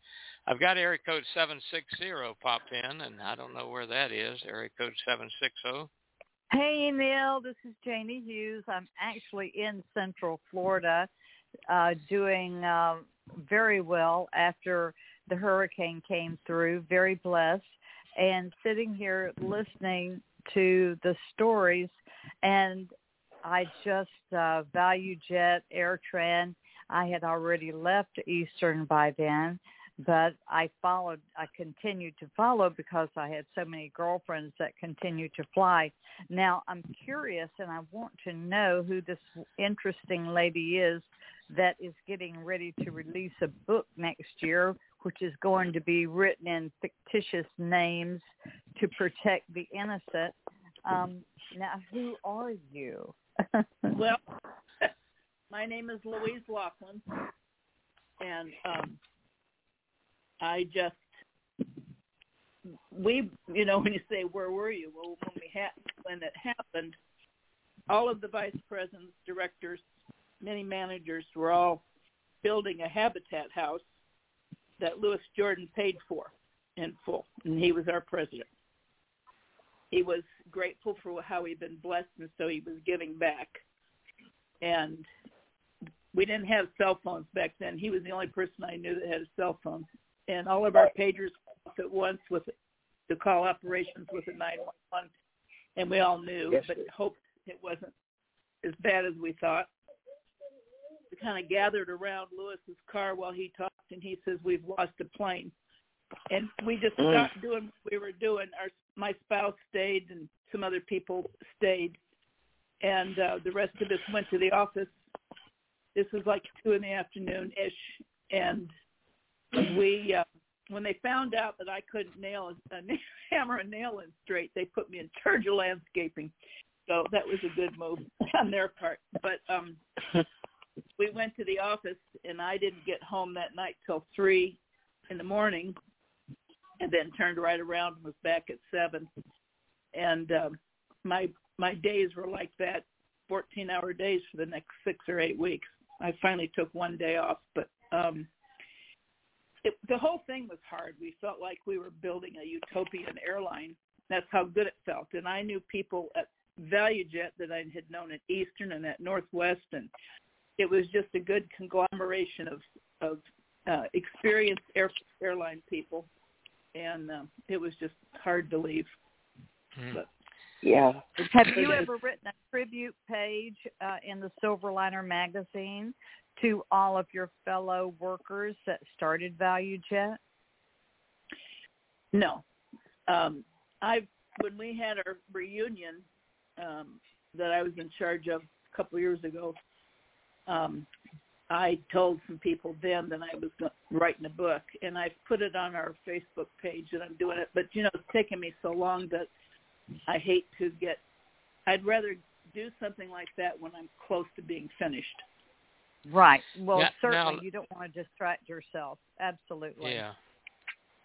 I've got area code seven six zero popped in, and I don't know where that is. Area code seven six zero. Hey, Neil. This is Janie Hughes. I'm actually in Central Florida, uh, doing uh, very well after the hurricane came through. Very blessed, and sitting here listening to the stories. And I just uh, value Jet, AirTran. I had already left Eastern by then, but I followed, I continued to follow because I had so many girlfriends that continued to fly. Now I'm curious and I want to know who this interesting lady is that is getting ready to release a book next year, which is going to be written in fictitious names to protect the innocent. Um, now, who are you? *laughs* well, *laughs* my name is Louise Laughlin, and um, I just we you know *laughs* when you say where were you? Well when we had when it happened all of the vice presidents directors many managers were all building a habitat house that Lewis Jordan paid for in full and he was our president. He was grateful for how he'd been blessed and so he was giving back. And we didn't have cell phones back then. He was the only person i knew that had a cell phone and all of our pagers off at once with to call operations with a 911, and we all knew, Yes, but hoped it wasn't as bad as we thought. We kind of gathered around Lewis's car while he talked, and he says, "We've lost a plane," and we just Mm. stopped doing what we were doing. Our my spouse stayed, and some other people stayed, and uh, the rest of us went to the office. This was like two in the afternoon ish, and we uh, when they found out that I couldn't nail a, *laughs* hammer a nail in straight, they put me in charge of landscaping. So that was a good move *laughs* on their part. But um we went to the office and I didn't get home that night till three in the morning and then turned right around and was back at seven. And um my my days were like that, fourteen hour days for the next six or eight weeks. I finally took one day off, but um it, the whole thing was hard. We felt like we were building a utopian airline. That's how good it felt. And I knew people at ValueJet that I had known at Eastern and at Northwest, and it was just a good conglomeration of of uh, experienced air, airline people, and uh, it was just hard to leave. Hmm. But Yeah. Have you ever written a tribute page uh, in the Silverliner magazine to all of your fellow workers that started ValueJet? No. Um, I when we had our reunion um, that I was in charge of a couple years ago, um, I told some people then that I was writing a book, and I put it on our Facebook page that I'm doing it. But you know, it's taken me so long that I hate to get. I'd rather do something like that when I'm close to being finished. Right. Well, Yeah, certainly now- you don't want to distract yourself. Absolutely. Yeah.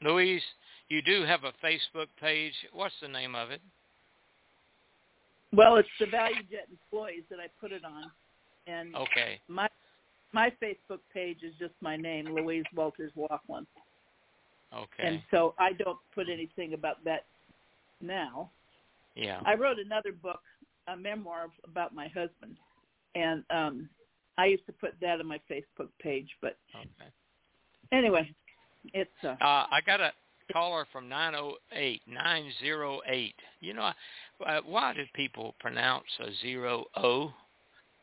Louise, you do have a Facebook page. What's the name of it? Well, it's the ValueJet employees that I put it on, and Okay. my my Facebook page is just my name, Louise Walters Laughlin, Okay. and so I don't put anything about that now. yeah. I wrote another book, a memoir about my husband, and um I used to put that on my Facebook page. But Okay. anyway, it's uh, Uh, I got a caller from 908, 908. You know, uh, why do people pronounce a zero O?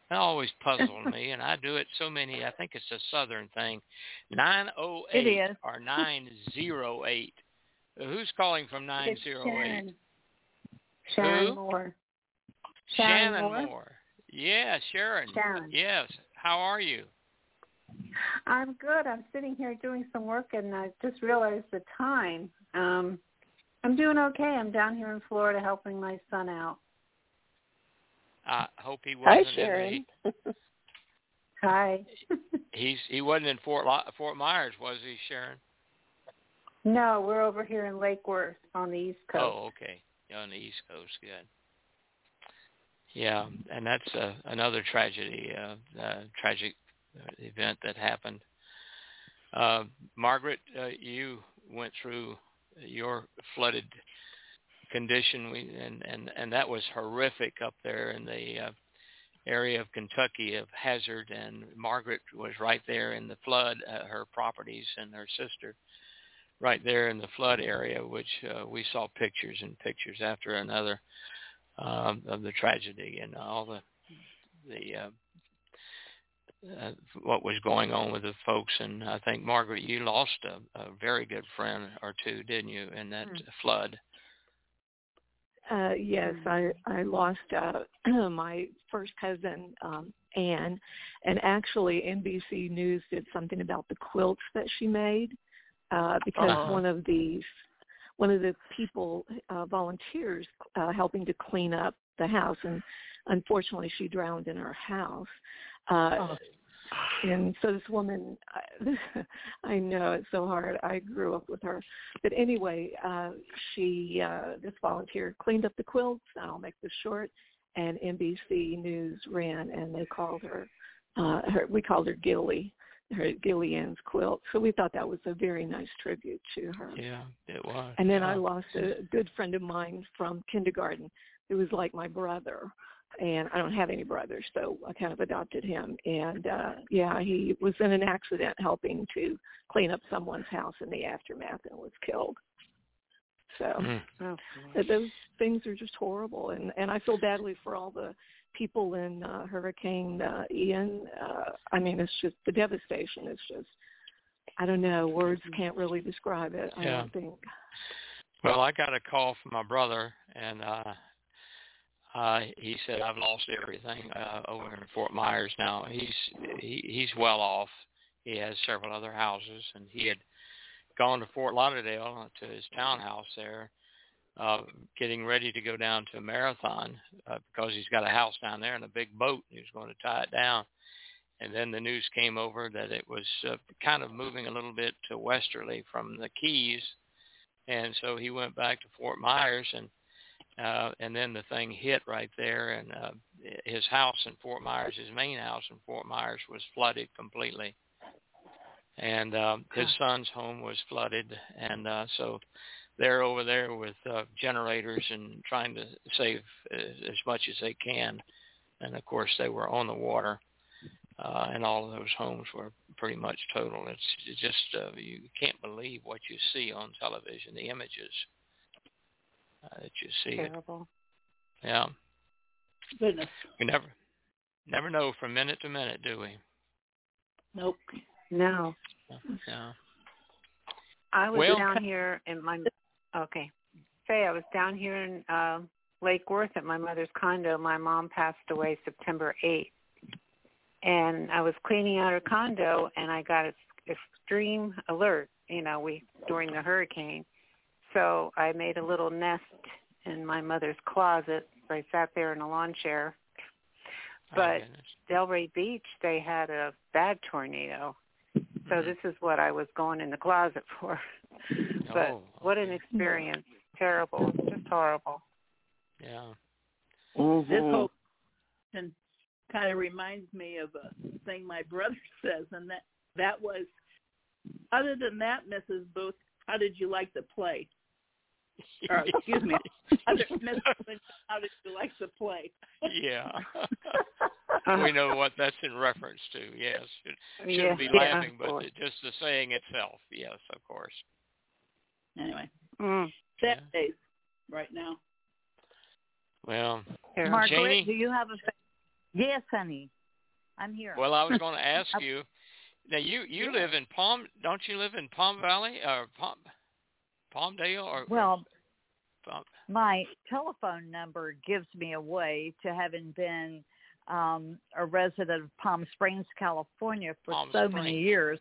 That always puzzled *laughs* me, and I do it so many. I think it's a Southern thing. 908 It is. or 908. Who's calling from 908? Sharon Who? Moore. Shannon Sharon Moore. Moore. Yeah, Sharon. Sharon. Yes. How are you? I'm good. I'm sitting here doing some work, and I just realized the time. Um, I'm doing okay. I'm down here in Florida helping my son out. I hope he wasn't in Sharon. *laughs* Hi. the, *laughs* he's he wasn't in Fort Lo- Fort Myers, was he, Sharon? no, we're over here in Lake Worth on the East Coast. Oh, okay. You're on the East Coast, good. Yeah, and that's uh, another tragedy, uh, uh, tragic uh, event that happened. Uh, Margaret, uh, you went through your flooded condition, we, and and and that was horrific up there in the uh, area of Kentucky of Hazard, and Margaret was right there in the flood. Uh, her properties and her sister right there in the flood area, which uh, we saw pictures and pictures after another um, of the tragedy and all the the uh, uh, what was going on with the folks. And I think Margaret, you lost a, a very good friend or two, didn't you, in that Mm. flood? Uh, yes, Mm. I I lost uh, *clears throat* my first cousin um, Anne, and actually NBC News did something about the quilts that she made uh, because Uh-huh. one of these one of the people uh, volunteers uh, helping to clean up the house, and unfortunately she drowned in her house. Uh, and so this woman I, *laughs* i know it's so hard. I grew up with her. But anyway uh she uh this volunteer cleaned up the quilts i'll make this short and nbc news ran and they called her uh her we called her gilly her gillian's quilt so we thought that was a very nice tribute to her Yeah, it was. and then yeah. I lost a good friend of mine from kindergarten who was like my brother. And I don't have any brothers, so I kind of adopted him. And uh yeah, he was in an accident helping to clean up someone's house in the aftermath and was killed. So Mm. Oh, those things are just horrible and and I feel badly for all the people in uh, Hurricane uh, Ian. Uh I mean it's just the devastation is just I don't know, words can't really describe it. I Yeah. don't think. Well, I got a call from my brother, and uh, uh, he said I've lost everything uh, over in Fort Myers now. He's he, he's well off. He has several other houses, and he had gone to Fort Lauderdale to his townhouse there, uh, getting ready to go down to marathon uh, because he's got a house down there and a big boat. He was going to tie it down. And then the news came over that it was uh, kind of moving a little bit to westerly from the Keys, and so he went back to Fort Myers and uh and then the thing hit right there and uh his house in Fort Myers his main house in Fort Myers was flooded completely and um his son's home was flooded and uh so they're over there with uh generators and trying to save as, as much as they can and of course they were on the water uh and all of those homes were pretty much total it's it's just uh, you can't believe what you see on television the images uh, that you see it terrible. yeah Goodness. we never never know from minute to minute do we Nope. No. yeah I was Well- down here in my okay. Say I was down here in uh, Lake Worth at my mother's condo. My mom passed away September eighth, and I was cleaning out her condo, and I got an extreme alert. You know, we during the hurricane, so I made a little nest in my mother's closet. I sat there in a lawn chair. But goodness. Delray Beach, they had a bad tornado. So this is what I was going in the closet *laughs* for. *laughs* but oh, what an experience. Terrible. Just horrible. yeah This Mm-hmm. whole and kind of reminds me of a thing my brother *laughs* says, and that that was. Other than that, Mrs. Booth, how did you like the play? *laughs* Or, excuse me, other, Mrs. Booth, how did you like the play? yeah we know what that's in reference to yes Should, shouldn't Yeah, be laughing of but it- just the saying itself yes of course Anyway, Mm, sad days right now. well terrible. Margaret, Janie? do you have a? Yes, honey, I'm here. well i was *laughs* going to ask you now you you live in palm don't you live in palm valley or palm palmdale or well, Palm, my telephone number gives me away to having been um, a resident of Palm Springs, California for Palm so Springs. many years.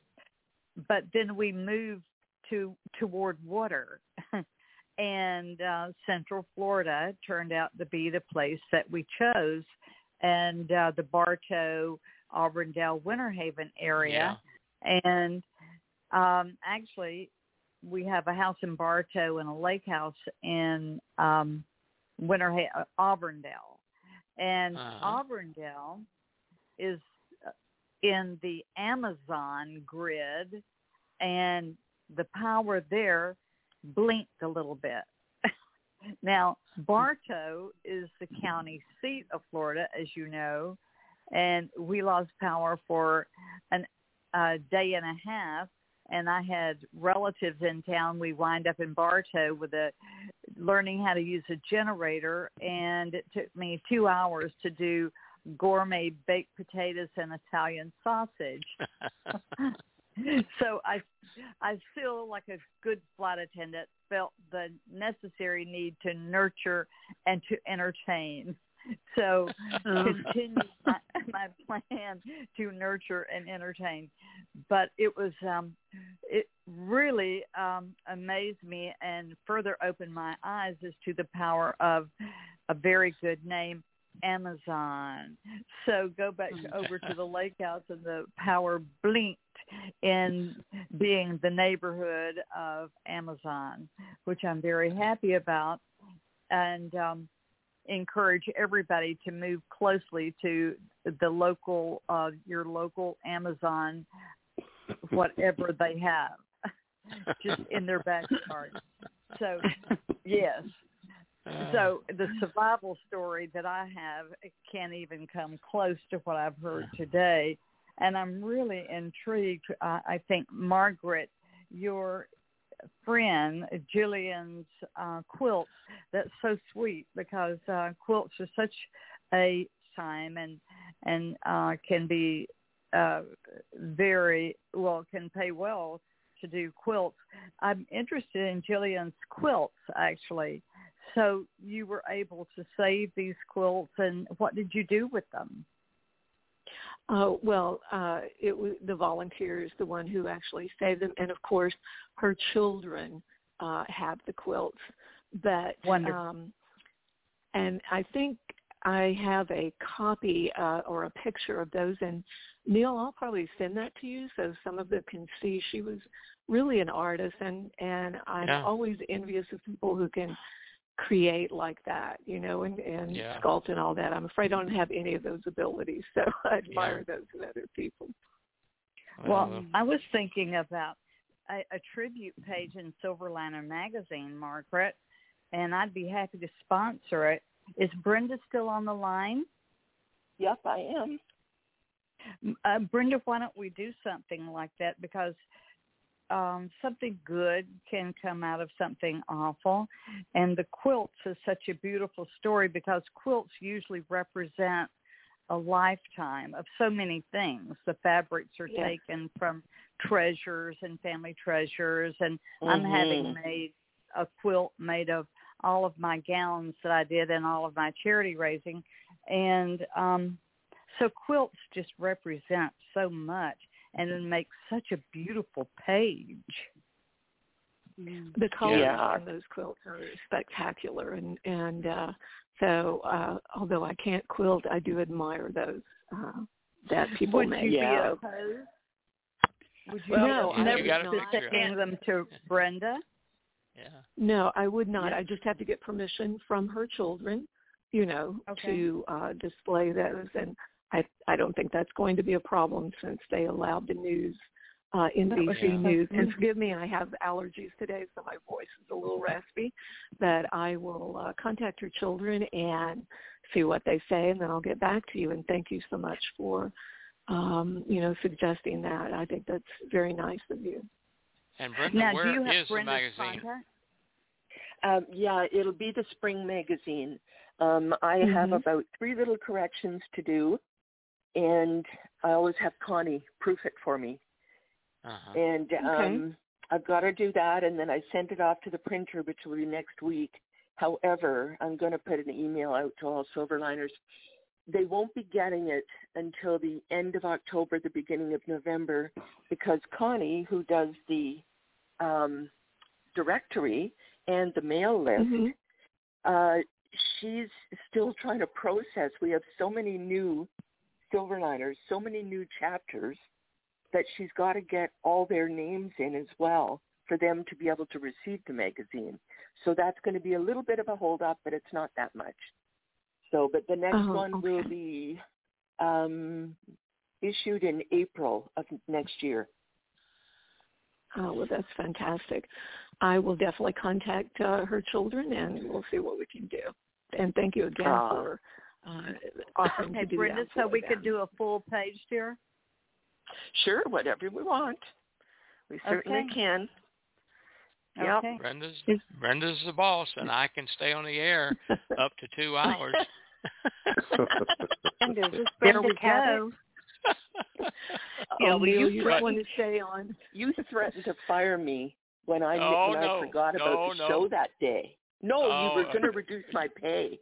But then we moved to toward water, *laughs* and uh, Central Florida turned out to be the place that we chose, and uh, the Bartow, Auburndale, Winter Haven area. Yeah. And um actually we have a house in Bartow and a lake house in um Winter ha- uh, Auburndale. And Uh-huh. Auburndale is uh, in the Amazon grid. And the power there blinked a little bit. *laughs* now, Bartow is the county seat of Florida, as you know, and we lost power for an a day and a half and I had relatives in town. We wind up in Bartow with a learning how to use a generator and it took me two hours to do gourmet baked potatoes and Italian sausage. *laughs* *laughs* so I I feel like a good flight attendant felt the necessary need to nurture and to entertain. So continue my, my plan to nurture and entertain. But it was um it really um amazed me and further opened my eyes as to the power of a very good name Amazon. So go back over to the lake house and the power blinked in being the neighborhood of Amazon, which I'm very happy about and um, encourage everybody to move closely to the local, uh, your local Amazon, whatever they have, *laughs* just in their backyard. So, yes. So the survival story that I have can't even come close to what I've heard today and I'm really intrigued. Uh, I think Margaret, your friend Jillian's uh, quilts, that's so sweet because uh, quilts are such a time and and uh, can be uh, very well can pay well to do quilts. I'm interested in Jillian's quilts actually. So you were able to save these quilts, and what did you do with them? Uh, well, uh, it was the volunteers, the one who actually saved them, and of course, her children uh, have the quilts. But Wonderful. um, and I think I have a copy uh, or a picture of those. And Neil, I'll probably send that to you so some of them can see. She was really an artist, and and I'm Yeah. always envious of people who can create like that, you know, and, and Yeah. sculpt and all that. I'm afraid I don't have any of those abilities, so *laughs* I admire those in other people. Well, I was thinking about a, a tribute page in Silver Silverliner magazine, Margaret, and I'd be happy to sponsor it. Is Brenda still on the line? Yep, I am. Uh, Brenda, why don't we do something like that? Because um, something good can come out of something awful. And the quilts is such a beautiful story because quilts usually represent a lifetime of so many things. The fabrics are Yes. taken from treasures and family treasures. And I'm having Mhm. made a quilt made of all of my gowns that I did and all of my charity raising. And um, so quilts just represent so much and it makes such a beautiful page. The colors Yeah. on those quilts are spectacular, and and uh, so uh, although I can't quilt, I do admire those uh, that people Would make. you Yeah. be opposed? Would you Well, be no, I opposed would not. sending them to Brenda? Yeah. No, I would not. Yeah. I just have to get permission from her children, you know, Okay. to uh, display those, and I I don't think that's going to be a problem since they allowed the news, uh, NBC Yeah. News. And forgive me, I have allergies today, so my voice is a little raspy. But I will uh, contact your children and see what they say, and then I'll get back to you. And thank you so much for, um, you know, suggesting that. I think that's very nice of you. And Brenda, Now, do where you have is the magazine? contact? Um, yeah, it'll be the spring magazine. Um, I have Mhm. about three little corrections to do, and I always have Connie proof it for me. Uh-huh. And um, I've got to do that, and then I sent it off to the printer, which will be next week. However, I'm going to put an email out to all Silverliners. They won't be getting it until the end of October, the beginning of November, because Connie, who does the um, directory and the mail list, Mhm. uh, she's still trying to process. We have so many new Silverliners, so many new chapters that she's got to get all their names in as well for them to be able to receive the magazine. So that's going to be a little bit of a hold up, but it's not that much. So, but the next Oh, one will be um, issued in April of next year. Oh, well, that's fantastic. I will definitely contact uh, her children, and we'll see what we can do. And thank you again Ah. for uh, offering Okay, to do Brenda, that so we them. could do a full page, here. Sure, whatever we want. We certainly Okay. can. Yep. Okay. Brenda's Brenda's the boss, and I can stay on the air *laughs* up to two hours. And there's this There we go. *laughs* Yeah, oh, well, you you threatened- don't want to stay on. You threatened to fire me when I Oh, when no. I forgot about No, the no. show that day. No, Oh, you were uh, going to reduce my pay.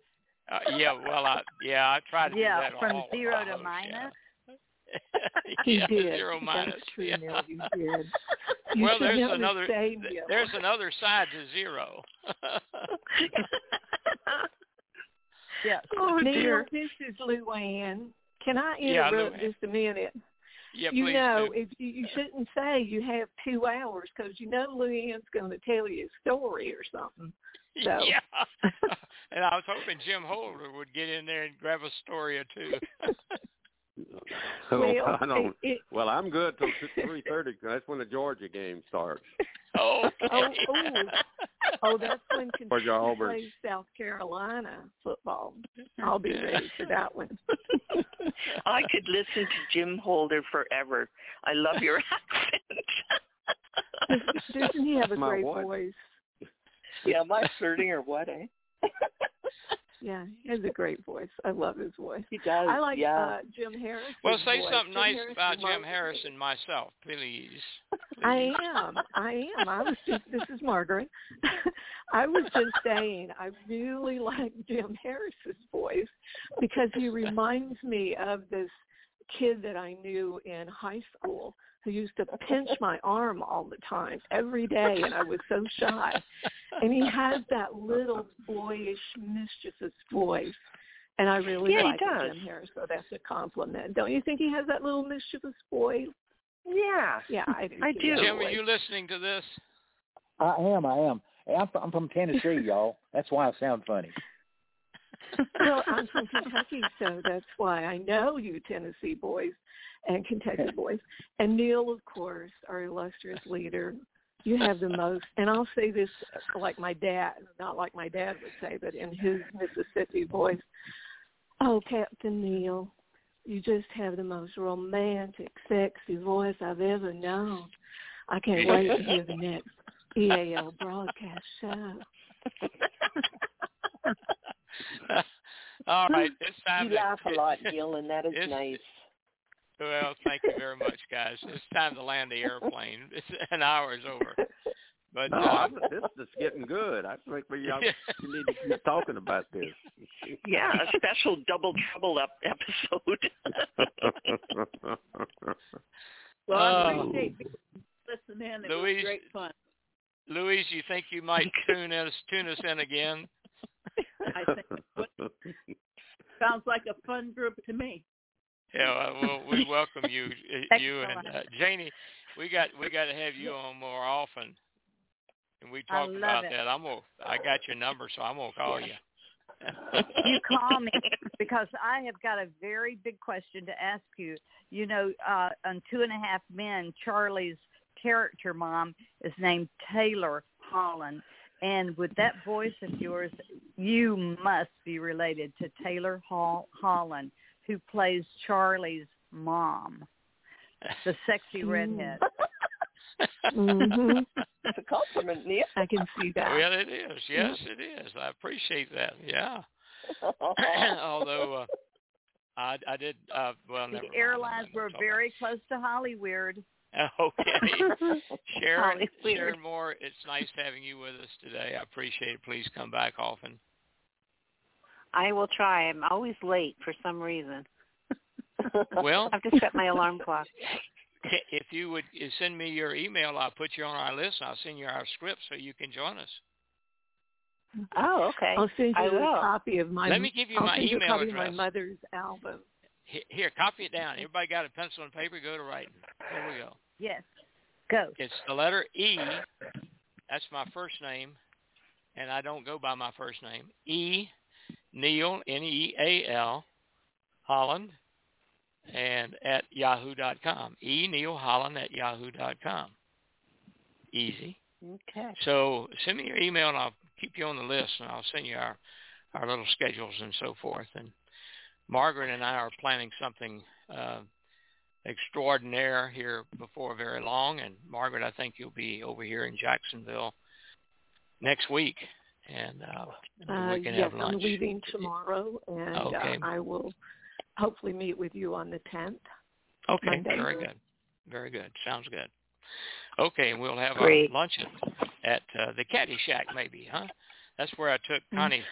Uh, yeah, well, I yeah, I tried to Yeah, do that from all zero to minus. Yeah. *laughs* He yeah, did. zero That's minus. true, yeah. Neil. You *laughs* did. You well, there's another say, th- there's another side to zero. *laughs* Yeah. oh Neil, dear. this is Luanne. Can I interrupt Luanne. just a minute? yeah, you please know, do. if you, you shouldn't say you have two hours because you know Luanne's going to tell you a story or something. *laughs* So. Yeah. *laughs* and I was hoping Jim Holder would get in there and grab a story or two. *laughs* Well, I don't. it, it, Well, I'm good till three thirty. because That's when the Georgia game starts. okay. Oh, oh. oh, that's when For Kentucky Auburn. plays South Carolina football. I'll be ready for that one. I could listen to Jim Holder forever. I love your accent. Doesn't he have a My great what? voice? *laughs* yeah, am I flirting or what, eh? *laughs* Yeah, he has a great voice. I love his voice. He does. I like yeah. uh, Jim Harris. well, say voice. something Jim nice Harris about Jim me- Harris and myself, please. I am. I *laughs* am. I was just. This is Margaret. I was just saying. I really like Jim Harris's voice because he reminds me of this kid that I knew in high school who used to pinch *laughs* my arm all the time, every *laughs* day, and I was so shy. And he has that little boyish, mischievous voice. And I really Yeah, he like does. Jim Harris, so that's a compliment. Don't you think he has that little mischievous voice? Yeah. Yeah, I do. I do. Jim, are you listening to this? I am. I am. I'm from, I'm from Tennessee, y'all. That's why I sound funny. Well, I'm from *laughs* Kentucky, so that's why I know you Tennessee boys and Kentucky boys. And Neil, of course, our illustrious leader. You have the most, and I'll say this like my dad, not like my dad would say, but in his Mississippi voice. Oh, Captain Neil, you just have the most romantic, sexy voice I've ever known. I can't wait to hear the next EAL broadcast show. *laughs* *laughs* All right, it's *laughs* time You to laugh a lot, Gil, and that *laughs* is nice. Well, thank you very much, guys. It's time to land the airplane. It's an hour is over. But No, uh, I'm, this is getting good. I think we y'all, you need to keep talking about this. Yeah, a special double trouble up episode. Well, I Oh. appreciate you listening in. It Louise- was great fun. Louise, you think you might tune us tune us in again? I think *laughs* sounds like a fun group to me. Yeah, well, we *laughs* welcome you, uh, you and uh, Excellent. Janie. We got we got to have you on more often, and we I talk about it. that. I'm gonna I got your number, so I'm gonna call you. you call me *laughs* because I have got a very big question to ask you. You know, uh, on Two and a Half Men, Charlie's character mom is named Taylor Holland. And with that voice of yours, you must be related to Taylor Hall- Holland, who plays Charlie's mom, the sexy redhead. hmm *laughs* It's a compliment, Neil. I can see that. Well, it is. Yes, it is. I appreciate that. Yeah. *clears throat* Although uh, I I did uh, well. never The airlines were very close to Hollyweird. *laughs* Okay. *laughs* Sharon, Holly Weird. Sharon Moore, it's nice having you with us today. I appreciate it. Please come back often. I will try. I'm always late for some reason. Well, *laughs* I've just set my alarm clock. if you would uh, send me your email, I'll put you on our list and I'll send you our script so you can join us. Oh, okay. I'll send you a will. copy of my. Let me give you I'll my send you a copy address. of my mother's album. Here, copy it down. Everybody got a pencil and paper? Go to writing. Here we go. Yes. Go. It's the letter E. That's my first name, and I don't go by my first name. E. Neil N E A L Holland, and at yahoo dot com. E Neil Holland at yahoo dot com. Easy. Okay. So send me your email, and I'll keep you on the list, and I'll send you our our little schedules and so forth. And Margaret and I are planning something uh, extraordinaire here before very long. And Margaret, I think you'll be over here in Jacksonville next week, and uh, Uh, we can yes, have lunch. I'm leaving tomorrow, and Okay. uh, I will hopefully meet with you on the 10th. Okay, Monday. very good, very good. Sounds good. Okay, and we'll have Great. a luncheon at uh, the Caddy Shack, maybe, huh? That's where I took Mm-hmm. Connie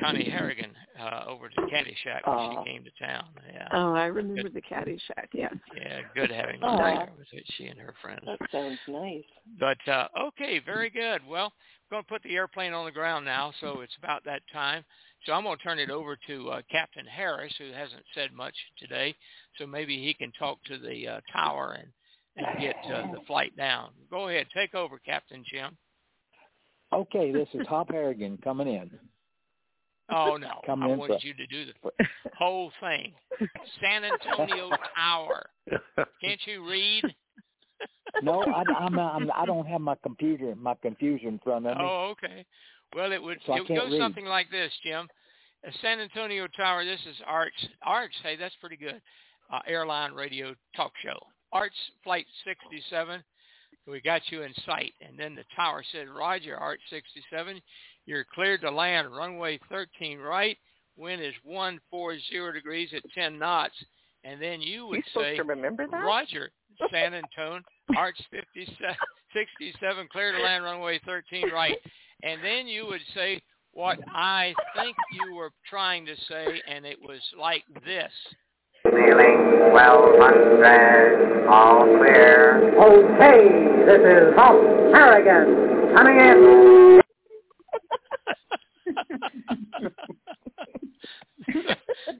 Connie Harrigan uh, over to Caddy Shack when Aw. she came to town. Yeah, Oh, I remember the Caddy Shack. Yes. yeah, good having Aw. lunch there with it, she and her friends. That sounds nice. But uh, okay, very good. Well, I'm going to put the airplane on the ground now, so it's about that time. So I'm going to turn it over to uh, Captain Harris, who hasn't said much today. So maybe he can talk to the uh, tower and, and get uh, the flight down. Go ahead, take over, Captain Jim. Okay, this is Hop Harrigan coming in. Oh no, *laughs* Come I wanted you to do the whole thing. San Antonio Tower. Can't you read? No, I, I'm, I'm *laughs* I don't have my computer, my computer in front of me. Oh, okay. Well, it would So it would go read. something like this, Jim. Uh, San Antonio Tower. This is Arts. Arts. Hey, that's pretty good. Uh, airline radio talk show. Arts flight 67. We got you in sight, and then the tower said, "Roger, Art 67. You're cleared to land. Runway 13 right. Wind is 140 degrees at 10 knots." And then you would You're say, to remember that? Roger, *laughs* San Antonio, Arch 57, *laughs* 67, clear to land runway 13 right. And then you would say what I think you were trying to say, and it was like this. Ceiling 1200, all clear. Okay, this is Hop Harrigan coming in.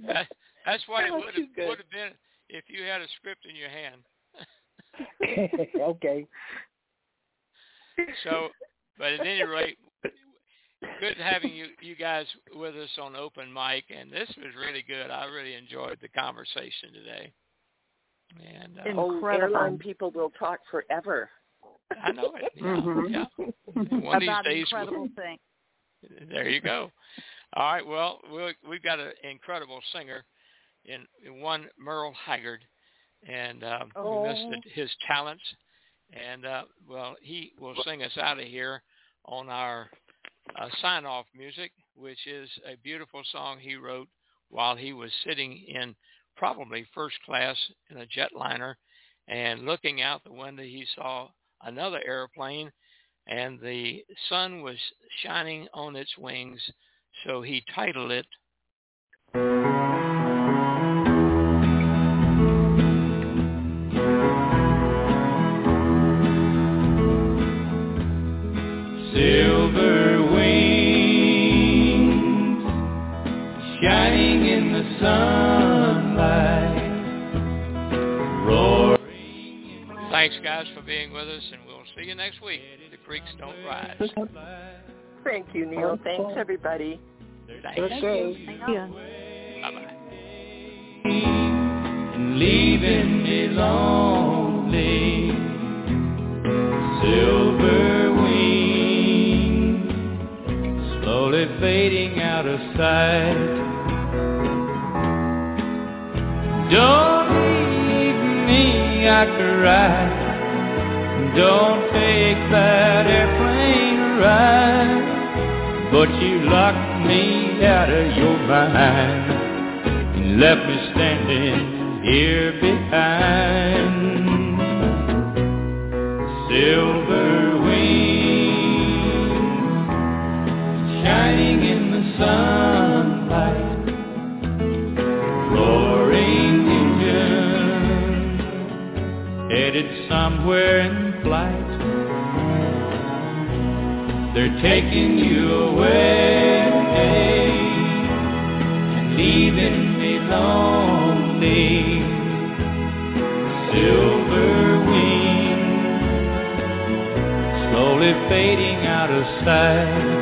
that, that's what it That was would have, would have been if you had a script in your hand. *laughs* okay. So, but at any rate, good having you you guys with us on open mic, and this was really good. I really enjoyed the conversation today. And uh, Oh, Incredible. airline people will talk forever. I know it. *laughs* Yeah, Mhm. yeah. *laughs* One of these About days, incredible thing. *laughs* there you go. All right. Well, we'll we've got an incredible singer in, in one Merle Haggard, and um, Oh. we missed his talents. And uh, well, he will sing us out of here on our uh, sign-off music, which is a beautiful song he wrote while he was sitting in probably first class in a jetliner, and looking out the window, he saw another airplane, and the sun was shining on its wings. So he titled it Thanks, guys, for being with us, and we'll see you next week. The creeks don't rise. Thank you, Neil. Thanks, everybody. Thanks. Okay. Yeah. Bye-bye. and leaving me lonely silver wings slowly fading out of sight don't leave me I cry don't take that airplane ride but you locked me out of your mind and left me standing here behind. Taking you away and leaving me lonely. Silver wings slowly fading out of sight.